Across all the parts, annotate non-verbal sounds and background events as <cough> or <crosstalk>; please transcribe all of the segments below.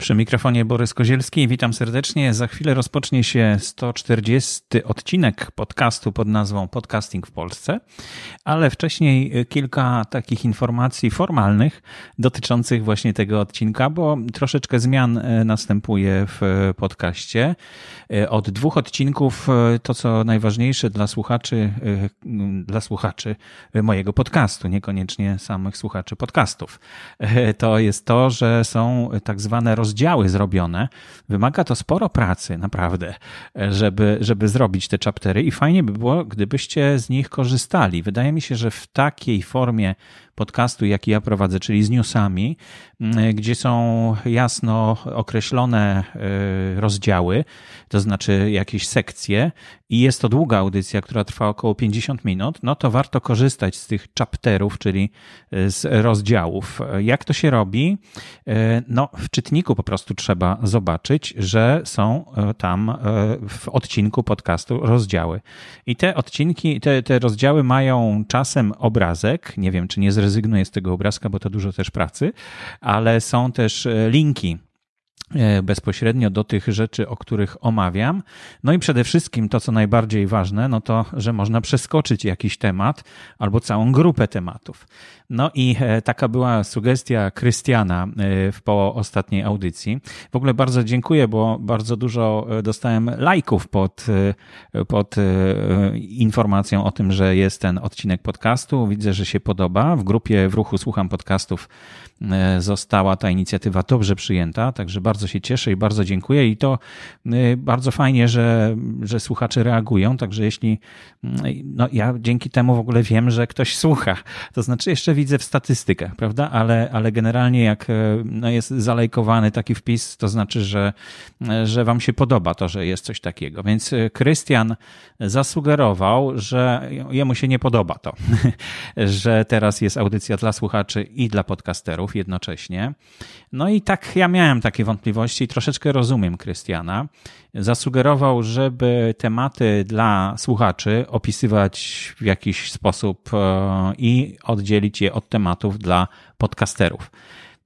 Przy mikrofonie Borys Kozielski. Witam serdecznie. Za chwilę rozpocznie się 140 odcinek podcastu pod nazwą Podcasting w Polsce, ale wcześniej kilka takich informacji formalnych dotyczących właśnie tego odcinka, bo troszeczkę zmian e, następuje w podcaście. E, od dwóch odcinków to, co najważniejsze dla słuchaczy, dla słuchaczy mojego podcastu, niekoniecznie samych słuchaczy podcastów, to jest to, że są tak zwane rozdziały zrobione. Wymaga to sporo pracy, naprawdę, żeby, żeby zrobić te chaptery i fajnie by było, gdybyście z nich korzystali. Wydaje mi się, że w takiej formie podcastu, jaki ja prowadzę, czyli z newsami, mm, gdzie są jasno określone y, rozdziały, to znaczy jakieś sekcje, i jest to długa audycja, która trwa około 50 minut, no to warto korzystać z tych chapterów, czyli y, z rozdziałów. Jak to się robi? Y, no, w czytniku po prostu trzeba zobaczyć, że są tam w odcinku podcastu rozdziały. I te odcinki, te, te rozdziały mają czasem obrazek, nie wiem, czy nie zrezygnuję zrezygnuję z tego obrazka, bo to dużo też pracy, ale są też e, linki e, bezpośrednio do tych rzeczy, o których omawiam. No i przede wszystkim to, co najbardziej ważne, no to, że można przeskoczyć jakiś temat albo całą grupę tematów. No i e, taka była sugestia Krystiana po ostatniej audycji. W ogóle bardzo dziękuję, bo bardzo dużo dostałem lajków pod, pod informacją o tym, że jest ten odcinek podcastu. Widzę, że się podoba. W grupie w ruchu słucham podcastów e, została ta inicjatywa dobrze przyjęta, także bardzo się cieszę i bardzo dziękuję. I to e, bardzo fajnie, że, że słuchacze reagują. Także jeśli no ja dzięki temu w ogóle wiem, że ktoś słucha, to znaczy jeszcze widzę w statystykach, prawda? Ale, ale generalnie jak e, no jest zalejkowany taki wpis, to znaczy, że, że wam się podoba to, że jest coś takiego. Więc Krystian zasugerował, że jemu się nie podoba to, <laughs> że teraz jest audycja dla słuchaczy i dla podcasterów jednocześnie. No i tak ja miałem takie wątpliwości i troszeczkę rozumiem Krystiana. Zasugerował, żeby tematy dla słuchaczy opisywać w jakiś sposób e, i oddzielić je od tematów dla podcasterów.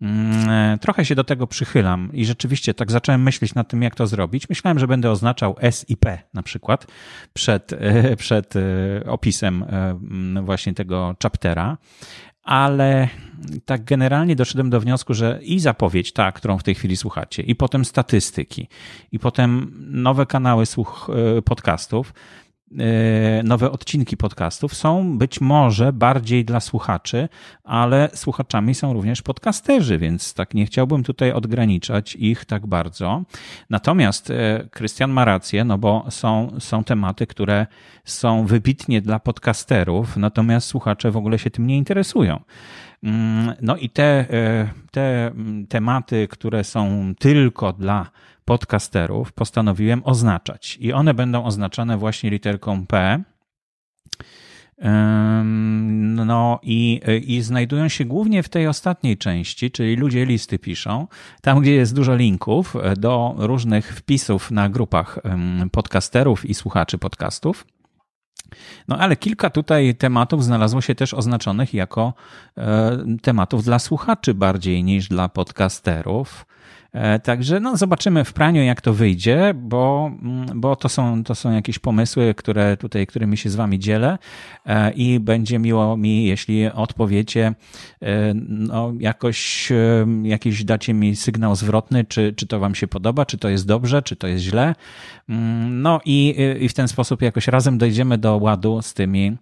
Mm, trochę się do tego przychylam i rzeczywiście tak zacząłem myśleć nad tym, jak to zrobić. Myślałem, że będę oznaczał S i P na przykład przed, <laughs> przed e, opisem e, właśnie tego chaptera, ale tak generalnie doszedłem do wniosku, że i zapowiedź, ta, którą w tej chwili słuchacie, i potem statystyki, i potem nowe kanały słuch podcastów, E, nowe odcinki podcastów są być może bardziej dla słuchaczy, ale słuchaczami są również podcasterzy, więc tak nie chciałbym tutaj odgraniczać ich tak bardzo. Natomiast e, Krystian ma rację, no bo są, są tematy, które są wybitnie dla podcasterów, natomiast słuchacze w ogóle się tym nie interesują. Mm, no i te, e, te tematy, które są tylko dla podcasterów postanowiłem oznaczać. I one będą oznaczone właśnie literką P. No i, i znajdują się głównie w tej ostatniej części, czyli ludzie listy piszą, tam gdzie jest dużo linków do różnych wpisów na grupach podcasterów i słuchaczy podcastów. No ale kilka tutaj tematów znalazło się też oznaczonych jako e, tematów dla słuchaczy bardziej niż dla podcasterów. E, także no, zobaczymy w praniu, jak to wyjdzie, bo, mm, bo to, są, to są jakieś pomysły, które tutaj, którymi się z Wami dzielę e, i będzie miło mi, jeśli odpowiecie, e, no, jakoś jakiś dacie mi sygnał zwrotny, czy, czy to Wam się podoba, czy to jest dobrze, czy to jest źle. Mm, no i, i w ten sposób jakoś razem dojdziemy do ładu z tymi,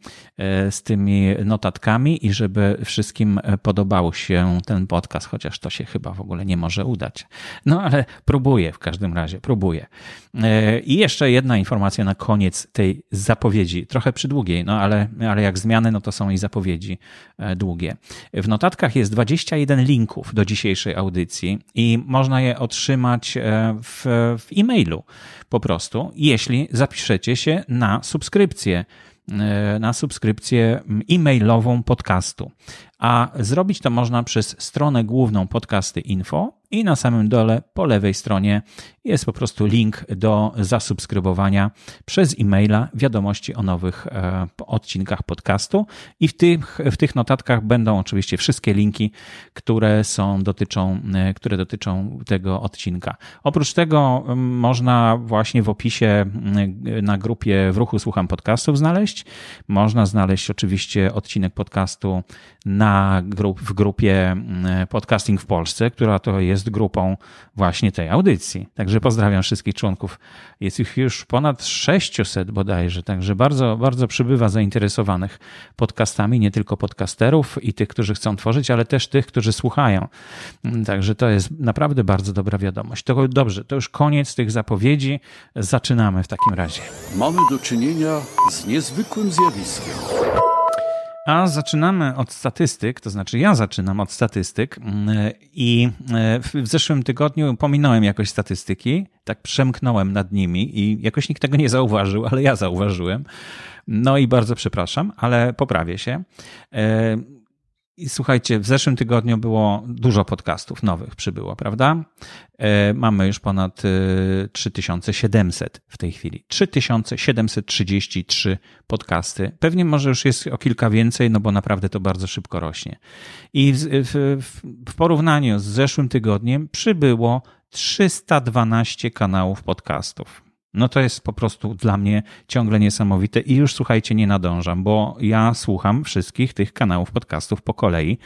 z tymi notatkami i żeby wszystkim podobał się ten podcast, chociaż to się chyba w ogóle nie może udać. No ale próbuję w każdym razie, próbuję. E, I jeszcze jedna informacja na koniec tej zapowiedzi, trochę przydługiej, no ale, ale jak zmiany, no to są i zapowiedzi e, długie. W notatkach jest 21 linków do dzisiejszej audycji i można je otrzymać e, w, w e-mailu po prostu, jeśli zapiszecie się na subskrypcję na subskrypcję e-mailową podcastu. A zrobić to można przez stronę główną podcasty info i na samym dole po lewej stronie jest po prostu link do zasubskrybowania przez e-maila wiadomości o nowych e, odcinkach podcastu i w tych, w tych notatkach będą oczywiście wszystkie linki, które są dotyczą, e, które dotyczą tego odcinka. Oprócz tego można właśnie w opisie na grupie w ruchu słucham podcastów znaleźć. Można znaleźć oczywiście odcinek podcastu na grup, w grupie Podcasting w Polsce, która to jest grupą właśnie tej audycji. Także pozdrawiam wszystkich członków. Jest ich już ponad 600 bodajże, także bardzo, bardzo przybywa zainteresowanych podcastami, nie tylko podcasterów i tych, którzy chcą tworzyć, ale też tych, którzy słuchają. Także to jest naprawdę bardzo dobra wiadomość. To dobrze, to już koniec tych zapowiedzi. Zaczynamy w takim razie. Mamy do czynienia z niezwykłym zjawiskiem. A zaczynamy od statystyk, to znaczy ja zaczynam od statystyk i e, w zeszłym tygodniu pominąłem jakoś statystyki, tak przemknąłem nad nimi i jakoś nikt tego nie zauważył, ale ja zauważyłem. No i bardzo przepraszam, ale poprawię się. I słuchajcie, w zeszłym tygodniu było dużo podcastów nowych przybyło, prawda? E, mamy już ponad 3700 e, w tej chwili. 3733 podcasty. Pewnie może już jest o kilka więcej, no bo naprawdę to bardzo szybko rośnie. I w, w, w porównaniu z zeszłym tygodniem przybyło 312 kanałów podcastów. No to jest po prostu dla mnie ciągle niesamowite i już słuchajcie, nie nadążam, bo ja słucham wszystkich tych kanałów podcastów po kolei.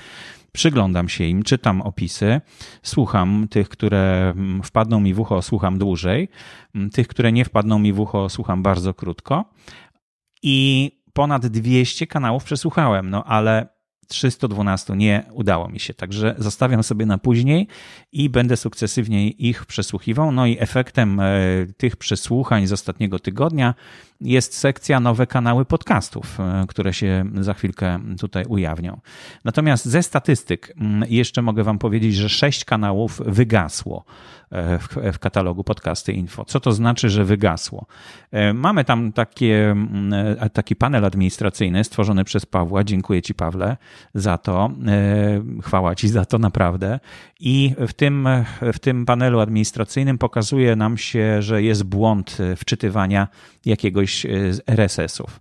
Przyglądam się im, czytam opisy, słucham tych, które mm, wpadną mi w ucho, słucham dłużej, mm, tych, które nie wpadną mi w ucho, słucham bardzo krótko. I ponad 200 kanałów przesłuchałem, no ale 312 nie udało mi się, także zostawiam sobie na później i będę sukcesywnie ich przesłuchiwał. No i efektem e, tych przesłuchań z ostatniego tygodnia jest sekcja nowe kanały podcastów, e, które się za chwilkę tutaj ujawnią. Natomiast ze statystyk mm, jeszcze mogę Wam powiedzieć, że sześć kanałów wygasło e, w, w katalogu Podcasty Info. Co to znaczy, że wygasło? E, mamy tam takie, mm, taki panel administracyjny stworzony przez Pawła. Dziękuję Ci, Pawle, za to. Chwała Ci za to, naprawdę. I w tym, w tym panelu administracyjnym pokazuje nam się, że jest błąd wczytywania jakiegoś z RSS-ów.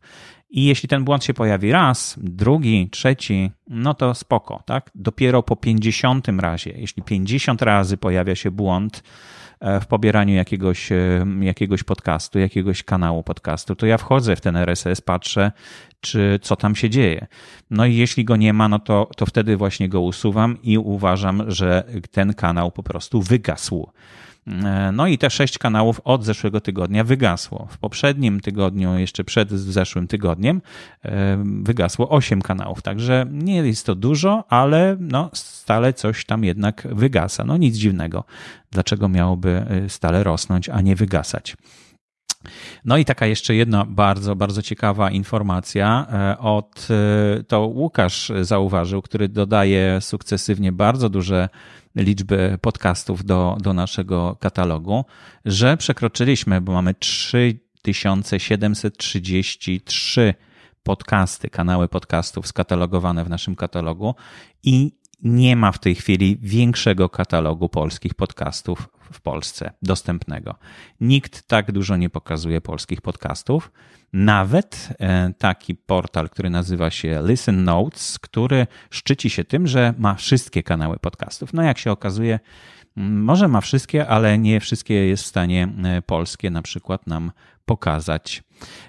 I jeśli ten błąd się pojawi raz, drugi, trzeci, no to spoko, tak? Dopiero po 50 razie, jeśli 50 razy pojawia się błąd e, w pobieraniu jakiegoś, e, jakiegoś podcastu, jakiegoś kanału podcastu, to ja wchodzę w ten RSS, patrzę, czy co tam się dzieje. No i jeśli go nie ma, no to, to wtedy właśnie go usuwam i uważam, że ten kanał po prostu wygasł. E, no i te sześć kanałów od zeszłego tygodnia wygasło. W poprzednim tygodniu, jeszcze przed zeszłym tygodniem, e, wygasło osiem kanałów. Także nie jest to dużo, ale no stale coś tam jednak wygasa. No nic dziwnego. Dlaczego miałoby e, stale rosnąć, a nie wygasać? No i taka jeszcze jedna bardzo, bardzo ciekawa informacja. Od, to Łukasz zauważył, który dodaje sukcesywnie bardzo duże liczby podcastów do, do naszego katalogu, że przekroczyliśmy, bo mamy 3733 podcasty, kanały podcastów skatalogowane w naszym katalogu i nie ma w tej chwili większego katalogu polskich podcastów w Polsce dostępnego. Nikt tak dużo nie pokazuje polskich podcastów. Nawet e, taki portal, który nazywa się Listen Notes, który szczyci się tym, że ma wszystkie kanały podcastów. No jak się okazuje, może ma wszystkie, ale nie wszystkie jest w stanie e, polskie na przykład nam pokazać.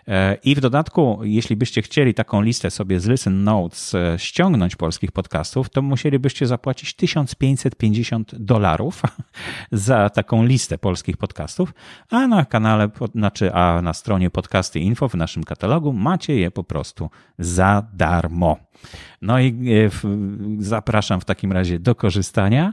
E, I w dodatku, jeśli byście chcieli taką listę sobie z Listen Notes e, ściągnąć polskich podcastów, to musielibyście zapłacić 1550 dolarów <laughs> za taką listę polskich podcastów, a na kanale, znaczy a na stronie podcasty info w naszym katalogu macie je po prostu za darmo. No i e, zapraszam w takim razie do korzystania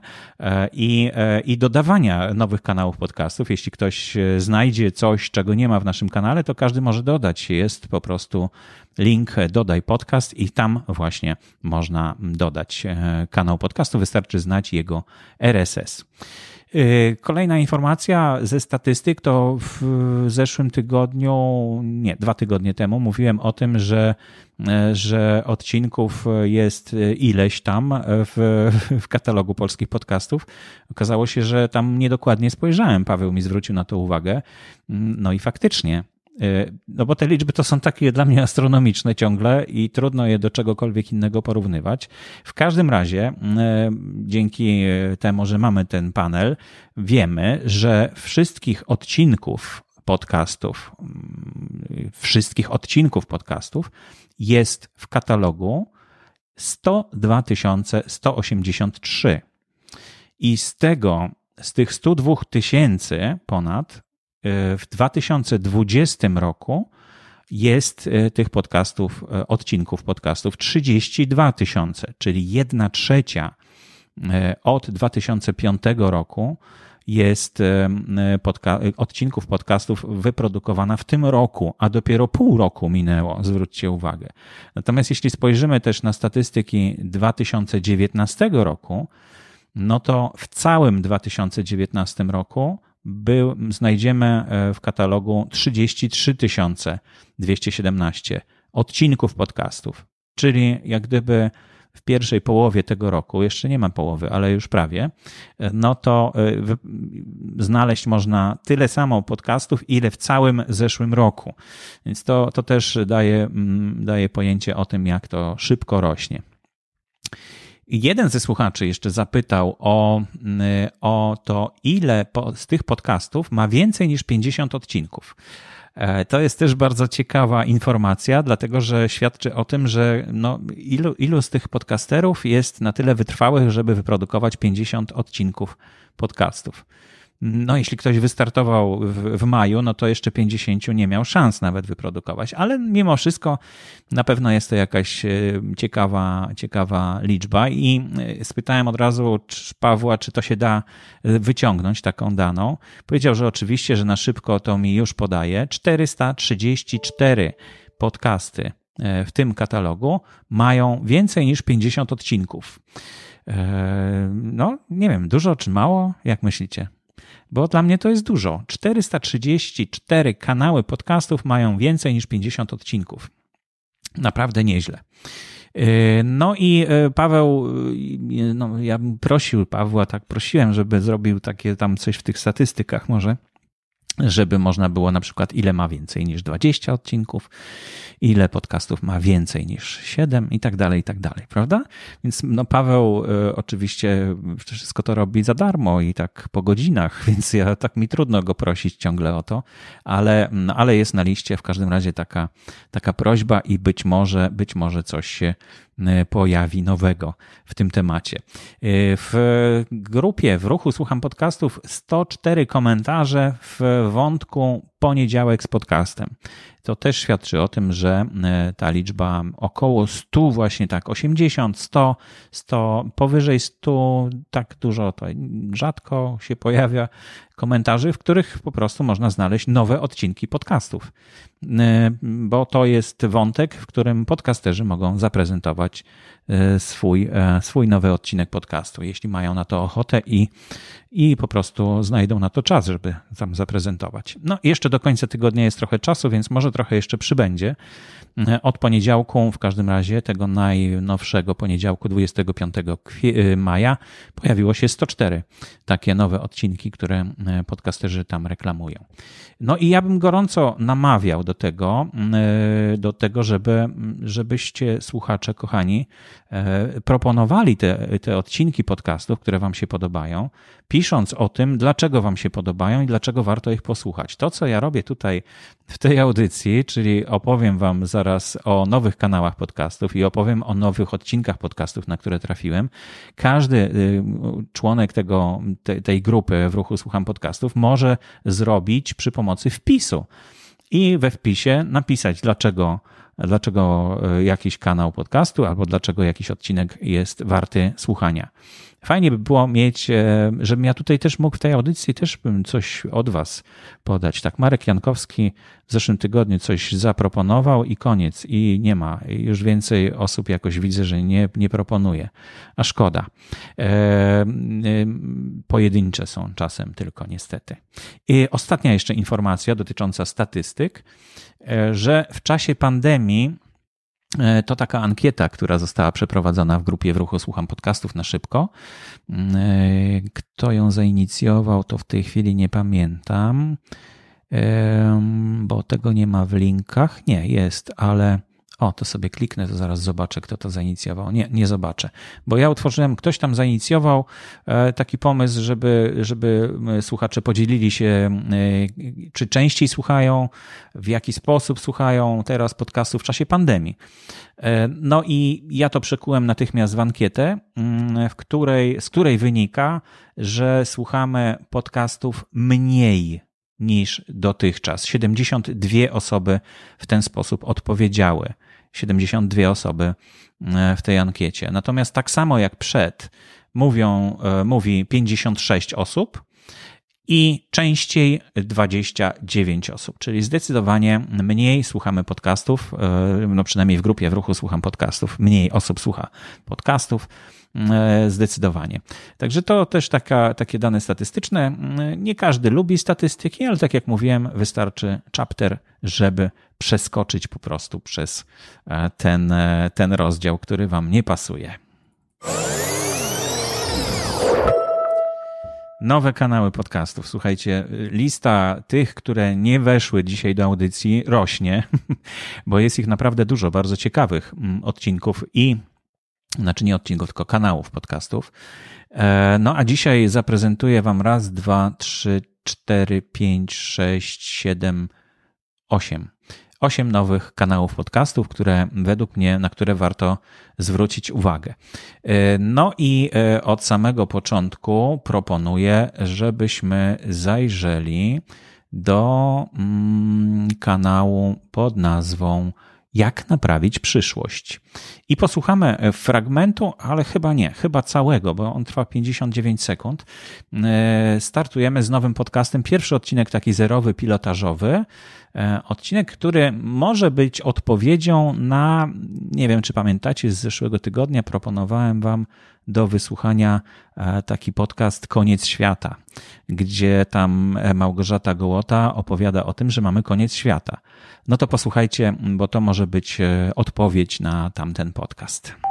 i, i dodawania nowych kanałów podcastów. Jeśli ktoś znajdzie coś, czego nie ma w naszym kanale, to każdy może dodać. Jest po prostu link dodaj podcast i tam właśnie można dodać e, kanał podcastu. Wystarczy znać jego RSS. Y, kolejna informacja ze statystyk to w zeszłym tygodniu, nie, dwa tygodnie temu mówiłem o tym, że, y, że odcinków jest ileś tam w, w katalogu polskich podcastów. Okazało się, że tam niedokładnie spojrzałem. Paweł mi zwrócił na to uwagę. No i faktycznie no bo te liczby to są takie dla mnie astronomiczne ciągle i trudno je do czegokolwiek innego porównywać. W każdym razie, y, dzięki temu, że mamy ten panel, wiemy, że wszystkich odcinków podcastów, y, wszystkich odcinków podcastów jest w katalogu 102 183. I z tego, z tych 102 tysięcy ponad, w 2020 roku jest e, tych podcastów, e, odcinków podcastów 32 tysiące, czyli jedna trzecia od 2005 roku jest podca odcinków podcastów wyprodukowana w tym roku, a dopiero pół roku minęło, zwróćcie uwagę. Natomiast jeśli spojrzymy też na statystyki 2019 roku, no to w całym 2019 roku był, znajdziemy e, w katalogu 33 217 odcinków podcastów. Czyli jak gdyby w pierwszej połowie tego roku, jeszcze nie ma połowy, ale już prawie, e, no to e, znaleźć można tyle samo podcastów, ile w całym zeszłym roku. Więc to, to też daje, mm, daje pojęcie o tym, jak to szybko rośnie. Jeden ze słuchaczy jeszcze zapytał o, y, o to, ile z tych podcastów ma więcej niż 50 odcinków. E, to jest też bardzo ciekawa informacja, dlatego że świadczy o tym, że no, ilu, ilu z tych podcasterów jest na tyle wytrwałych, żeby wyprodukować 50 odcinków podcastów. No, jeśli ktoś wystartował w, w, maju, no to jeszcze 50 nie miał szans nawet wyprodukować, ale mimo wszystko na pewno jest to jakaś e, ciekawa, ciekawa liczba. I e, spytałem od razu Pawła, czy to się da e, wyciągnąć taką daną. Powiedział, że oczywiście, że na szybko to mi już podaje. 434 podcasty w tym katalogu mają więcej niż 50 odcinków. No, nie wiem, dużo czy mało? Jak myślicie? Bo dla mnie to jest dużo. 434 kanały podcastów mają więcej niż 50 odcinków. Naprawdę nieźle. Yy, no i yy, Paweł, yy, no ja bym prosił Pawła, tak prosiłem, żeby zrobił takie tam coś w tych statystykach może żeby można było na przykład, ile ma więcej niż 20 odcinków, ile podcastów ma więcej niż 7 i tak dalej, i tak dalej, prawda? Więc no Paweł y, oczywiście wszystko to robi za darmo i tak po godzinach, <laughs> więc ja tak mi trudno go prosić ciągle o to, ale, no, ale jest na liście w każdym razie taka, taka prośba i być może, być może coś się pojawi nowego w tym temacie. Y, w grupie w ruchu Słucham Podcastów 104 komentarze w wątku poniedziałek z podcastem. To też świadczy o tym, że y, ta liczba około 100, właśnie tak 80, 100, 100, powyżej 100, tak dużo to rzadko się pojawia komentarzy, w których po prostu można znaleźć nowe odcinki podcastów. Bo to jest wątek, w którym podcasterzy mogą zaprezentować E, swój, e, swój nowy odcinek podcastu, jeśli mają na to ochotę i, i po prostu znajdą na to czas, żeby tam zaprezentować. No, jeszcze do końca tygodnia jest trochę czasu, więc może trochę jeszcze przybędzie. E, od poniedziałku, w każdym razie tego najnowszego poniedziałku 25 maja, pojawiło się 104 takie nowe odcinki, które podcasterzy tam reklamują. No i ja bym gorąco namawiał do tego, do tego, żeby, żebyście słuchacze, kochani, proponowali te, te odcinki podcastów, które Wam się podobają, pisząc o tym, dlaczego Wam się podobają i dlaczego warto ich posłuchać. To, co ja robię tutaj w tej audycji, czyli opowiem Wam zaraz o nowych kanałach podcastów i opowiem o nowych odcinkach podcastów, na które trafiłem. Każdy y, członek tego, tej grupy w ruchu Słucham Podcastów może zrobić przy pomocy wpisu i we wpisie napisać, dlaczego dlaczego e, jakiś kanał podcastu albo dlaczego jakiś odcinek jest warty słuchania. Fajnie by było mieć, e, żebym ja tutaj też mógł w tej audycji też bym coś od Was podać. Tak, Marek Jankowski w zeszłym tygodniu coś zaproponował i koniec. I nie ma. Już więcej osób jakoś widzę, że nie, nie proponuje. A szkoda. E, e, pojedyncze są czasem tylko, niestety. I ostatnia jeszcze informacja dotycząca statystyk, że w czasie pandemii to taka ankieta, która została przeprowadzona w grupie w ruchu Słucham Podcastów na szybko. Mm, e, kto ją zainicjował, to w tej chwili nie pamiętam, bo tego nie ma w linkach. Nie, jest, ale o, to sobie kliknę, to zaraz zobaczę, kto to zainicjował. Nie, nie zobaczę, bo ja utworzyłem, ktoś tam zainicjował e, taki pomysł, żeby, żeby słuchacze podzielili się, e, czy częściej słuchają, w jaki sposób słuchają teraz podcastów w czasie pandemii. E, no i ja to przekułem natychmiast w ankietę, mm, w której, z której wynika, że słuchamy podcastów mniej niż dotychczas. 72 osoby w ten sposób odpowiedziały. 72 osoby e, w tej ankiecie. Natomiast tak samo jak przed, mówią, e, mówi 56 osób i częściej 29 osób, czyli zdecydowanie mniej słuchamy podcastów, e, no przynajmniej w grupie w ruchu słucham podcastów, mniej osób słucha podcastów E, zdecydowanie. Także to też taka, takie dane statystyczne. Nie każdy lubi statystyki, ale tak jak mówiłem, wystarczy chapter, żeby przeskoczyć po prostu przez e, ten, ten rozdział, który Wam nie pasuje. Nowe kanały podcastów. Słuchajcie, lista tych, które nie weszły dzisiaj do audycji, rośnie, <laughs> bo jest ich naprawdę dużo bardzo ciekawych mm, odcinków i znaczy nie odcinków, tylko kanałów podcastów. E, no a dzisiaj zaprezentuję Wam raz, dwa, trzy, cztery, pięć, sześć, siedem, osiem. Osiem nowych kanałów podcastów, które według mnie, na które warto zwrócić uwagę. E, no i e, od samego początku proponuję, żebyśmy zajrzeli do mm, kanału pod nazwą jak naprawić przyszłość. I posłuchamy fragmentu, ale chyba nie, chyba całego, bo on trwa 59 sekund. E, startujemy z nowym podcastem. Pierwszy odcinek taki zerowy, pilotażowy. E, odcinek, który może być odpowiedzią na, nie wiem czy pamiętacie, z zeszłego tygodnia proponowałem Wam do wysłuchania e, taki podcast Koniec Świata, gdzie tam Małgorzata Gołota opowiada o tym, że mamy koniec świata. No to posłuchajcie, bo to może być e, odpowiedź na tamten podcast.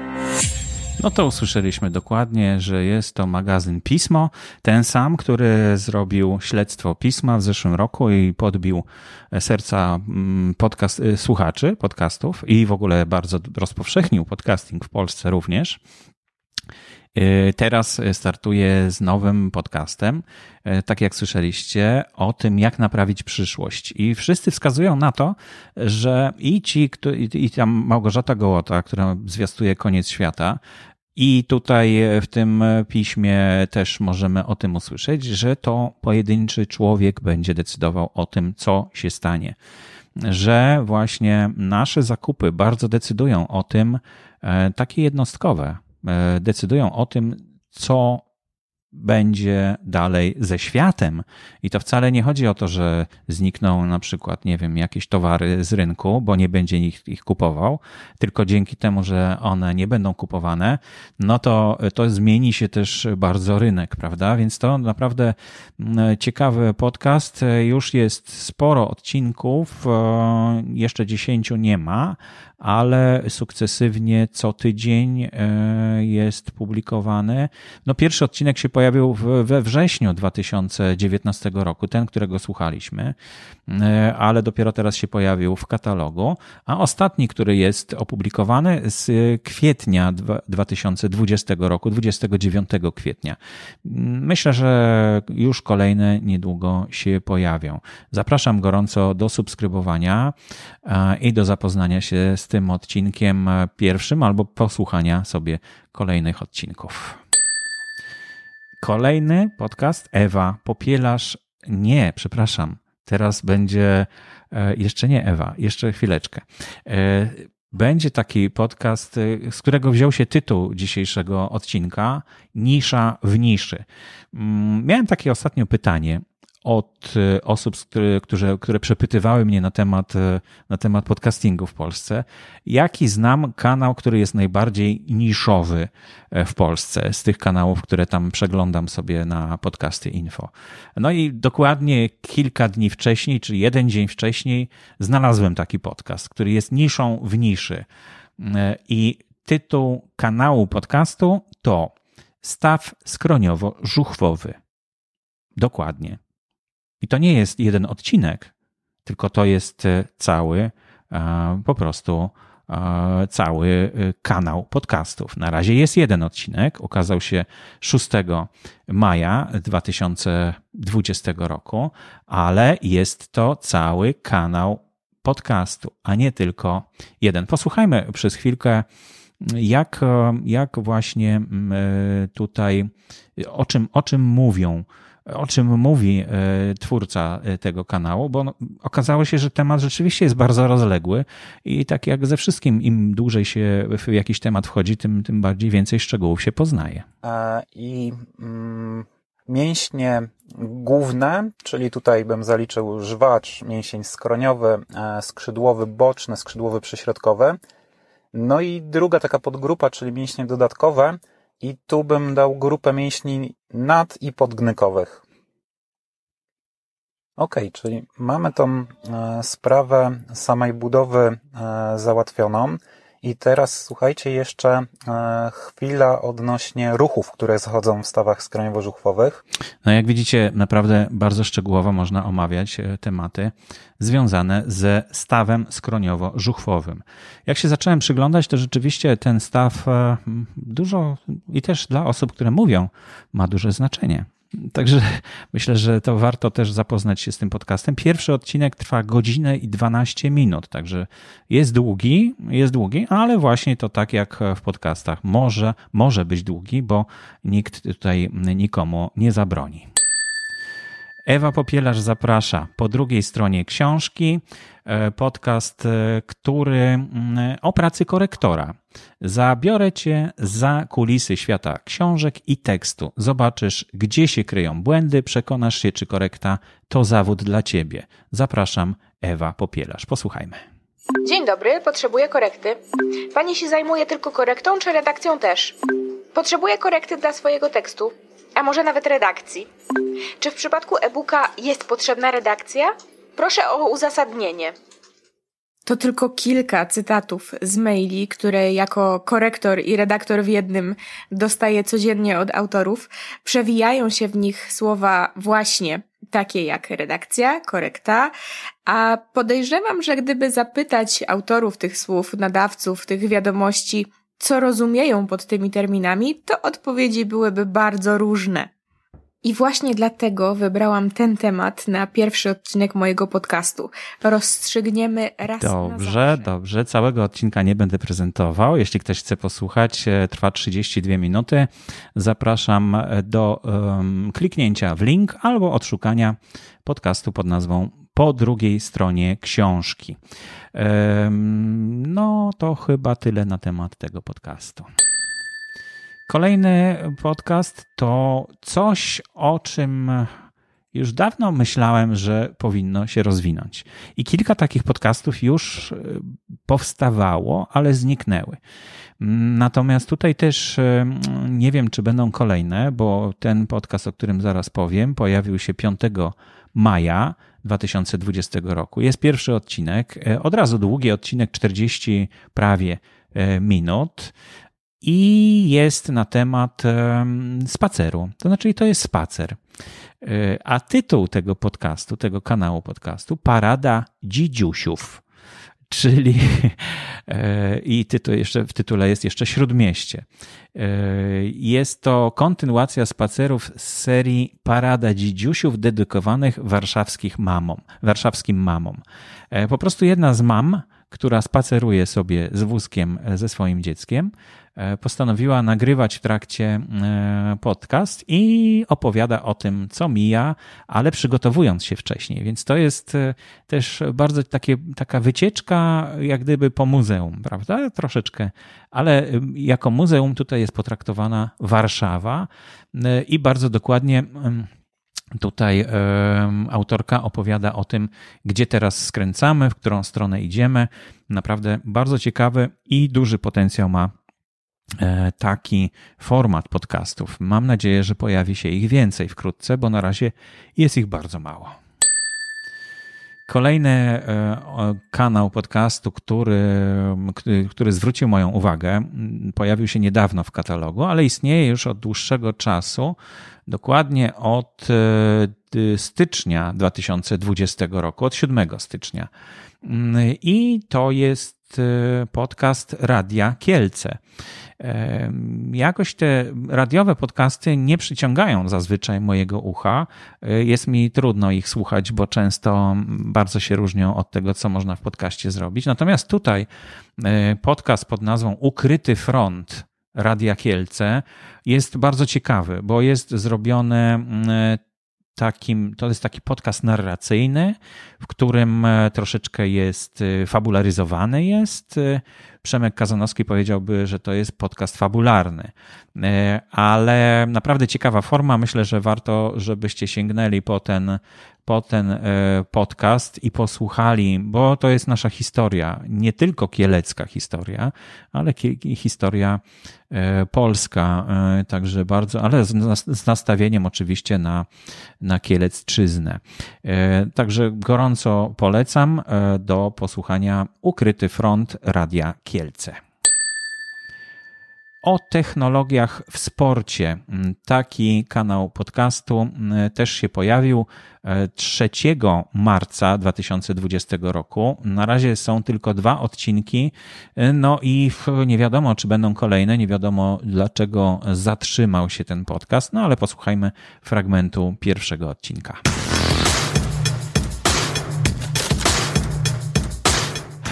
No to usłyszeliśmy dokładnie, że jest to magazyn Pismo, ten sam, który zrobił śledztwo pisma w zeszłym roku i podbił serca mm, podcast, y, słuchaczy podcastów i w ogóle bardzo rozpowszechnił podcasting w Polsce również. Y, teraz startuję z nowym podcastem, y, tak jak słyszeliście, o tym, jak naprawić przyszłość. I wszyscy wskazują na to, że i ci, i tam Małgorzata Gołota, która zwiastuje koniec świata, i tutaj w tym piśmie też możemy o tym usłyszeć, że to pojedynczy człowiek będzie decydował o tym, co się stanie. Że właśnie nasze zakupy bardzo decydują o tym, e, takie jednostkowe, e, decydują o tym, co będzie dalej ze światem. I to wcale nie chodzi o to, że znikną na przykład, nie wiem, jakieś towary z rynku, bo nie będzie ich, ich kupował, tylko dzięki temu, że one nie będą kupowane, no to, to zmieni się też bardzo rynek, prawda? Więc to naprawdę mm, ciekawy podcast. Już jest sporo odcinków, e, jeszcze dziesięciu nie ma, ale sukcesywnie co tydzień e, jest publikowany. No pierwszy odcinek się pojawił we wrześniu 2019 roku, ten, którego słuchaliśmy, e, ale dopiero teraz się pojawił w katalogu, a ostatni, który jest opublikowany z kwietnia 2020 roku, 29 kwietnia. Myślę, że już kolejne niedługo się pojawią. Zapraszam gorąco do subskrybowania e, i do zapoznania się z tym odcinkiem pierwszym albo posłuchania sobie kolejnych odcinków. Kolejny podcast Ewa Popielasz. Nie, przepraszam. Teraz będzie e, jeszcze nie Ewa, jeszcze chwileczkę. E, będzie taki podcast, e, z którego wziął się tytuł dzisiejszego odcinka Nisza w niszy. Mm, miałem takie ostatnio pytanie od e, osób, które, które przepytywały mnie na temat, e, na temat podcastingu w Polsce, jaki znam kanał, który jest najbardziej niszowy e, w Polsce z tych kanałów, które tam przeglądam sobie na podcasty info. No i dokładnie kilka dni wcześniej, czy jeden dzień wcześniej, znalazłem taki podcast, który jest niszą w niszy. I tytuł kanału podcastu to Staw skroniowo-żuchwowy. Dokładnie. I to nie jest jeden odcinek, tylko to jest e, cały, e, po prostu e, cały kanał podcastów. Na razie jest jeden odcinek, ukazał się 6 maja 2020 roku, ale jest to cały kanał podcastu, a nie tylko jeden. Posłuchajmy przez chwilkę, jak, jak właśnie tutaj, o czym, o czym mówią o czym mówi e, twórca e, tego kanału, bo okazało się, że temat rzeczywiście jest bardzo rozległy i tak jak ze wszystkim, im dłużej się w jakiś temat wchodzi, tym, tym bardziej więcej szczegółów się poznaje. I mm, mięśnie główne, czyli tutaj bym zaliczył żwacz, mięsień skroniowy, e, skrzydłowy boczny, skrzydłowy przyśrodkowy. No i druga taka podgrupa, czyli mięśnie dodatkowe, i tu bym dał grupę mięśni nad i podgnykowych. Ok, czyli mamy tą e, sprawę samej budowy e, załatwioną. I teraz słuchajcie jeszcze e, chwila odnośnie ruchów, które zachodzą w stawach skroniowo-żuchwowych. No jak widzicie, naprawdę bardzo szczegółowo można omawiać tematy związane ze stawem skroniowo-żuchwowym. Jak się zacząłem przyglądać, to rzeczywiście ten staw dużo i też dla osób, które mówią, ma duże znaczenie. Także <laughs> myślę, że to warto też zapoznać się z tym podcastem. Pierwszy odcinek trwa godzinę i 12 minut, także jest długi, jest długi, ale właśnie to tak jak w podcastach może, może być długi, bo nikt tutaj nikomu nie zabroni. Ewa Popielarz zaprasza po drugiej stronie książki e, podcast, e, który mm, o pracy korektora. Zabiorę cię za kulisy świata książek i tekstu. Zobaczysz, gdzie się kryją błędy, przekonasz się, czy korekta to zawód dla ciebie. Zapraszam, Ewa Popielarz. Posłuchajmy. Dzień dobry, potrzebuję korekty. Pani się zajmuje tylko korektą, czy redakcją też? Potrzebuję korekty dla swojego tekstu a może nawet redakcji. Czy w przypadku e-booka jest potrzebna redakcja? Proszę o uzasadnienie. To tylko kilka cytatów z maili, które jako korektor i redaktor w jednym dostaję codziennie od autorów. Przewijają się w nich słowa właśnie takie jak redakcja, korekta, a podejrzewam, że gdyby zapytać autorów tych słów, nadawców tych wiadomości, co rozumieją pod tymi terminami, to odpowiedzi byłyby bardzo różne. I właśnie dlatego wybrałam ten temat na pierwszy odcinek mojego podcastu. Rozstrzygniemy raz Dobrze, dobrze. Całego odcinka nie będę prezentował. Jeśli ktoś chce posłuchać, e, trwa 32 minuty. Zapraszam do um, kliknięcia w link albo odszukania podcastu pod nazwą po drugiej stronie książki. No to chyba tyle na temat tego podcastu. Kolejny podcast to coś, o czym już dawno myślałem, że powinno się rozwinąć. I kilka takich podcastów już powstawało, ale zniknęły. Natomiast tutaj też nie wiem, czy będą kolejne, bo ten podcast, o którym zaraz powiem, pojawił się 5 maja 2020 roku. Jest pierwszy odcinek, e, od razu długi odcinek, 40 prawie e, minut i jest na temat spaceru. To znaczy, to jest spacer. E, a tytuł tego podcastu, tego kanału podcastu, Parada Dzidziusiów czyli <laughs> e, i tytuł jeszcze, w tytule jest jeszcze Śródmieście. E, jest to kontynuacja spacerów z serii Parada Dzidziusiów dedykowanych warszawskich mamom, warszawskim mamom. E, po prostu jedna z mam, która spaceruje sobie z wózkiem ze swoim dzieckiem, postanowiła nagrywać w trakcie e, podcast i opowiada o tym, co mija, ale przygotowując się wcześniej. Więc to jest e, też bardzo takie, taka wycieczka, jak gdyby po muzeum, prawda? Troszeczkę, ale jako muzeum tutaj jest potraktowana Warszawa i bardzo dokładnie. Tutaj autorka opowiada o tym, gdzie teraz skręcamy, w którą stronę idziemy. Naprawdę bardzo ciekawy i duży potencjał ma E, taki format podcastów. Mam nadzieję, że pojawi się ich więcej wkrótce, bo na razie jest ich bardzo mało. Kolejny e, kanał podcastu, który, który zwrócił moją uwagę, pojawił się niedawno w katalogu, ale istnieje już od dłuższego czasu, dokładnie od e, stycznia 2020 roku, od 7 stycznia. I to jest podcast Radia Kielce. Jakoś te radiowe podcasty nie przyciągają zazwyczaj mojego ucha. E, jest mi trudno ich słuchać, bo często bardzo się różnią od tego, co można w podcaście zrobić. Natomiast tutaj e, podcast pod nazwą Ukryty Front Radia Kielce jest bardzo ciekawy, bo jest zrobione takim, to jest taki podcast narracyjny, w którym e, troszeczkę jest fabularyzowany jest Przemek Kazanowski powiedziałby, że to jest podcast fabularny. E, ale naprawdę ciekawa forma. Myślę, że warto, żebyście sięgnęli po ten, po ten e, podcast i posłuchali, bo to jest nasza historia, nie tylko kielecka historia, ale historia e, polska, także bardzo, ale z nastawieniem oczywiście na, na kielecczyznę. Także gorąco polecam do posłuchania Ukryty Front Radia Kielce. O technologiach w sporcie. Taki kanał podcastu mm, też się pojawił 3 e, marca 2020 roku. Na razie są tylko dwa odcinki, e, no i nie wiadomo, czy będą kolejne, nie wiadomo dlaczego zatrzymał się ten podcast, no ale posłuchajmy fragmentu pierwszego odcinka.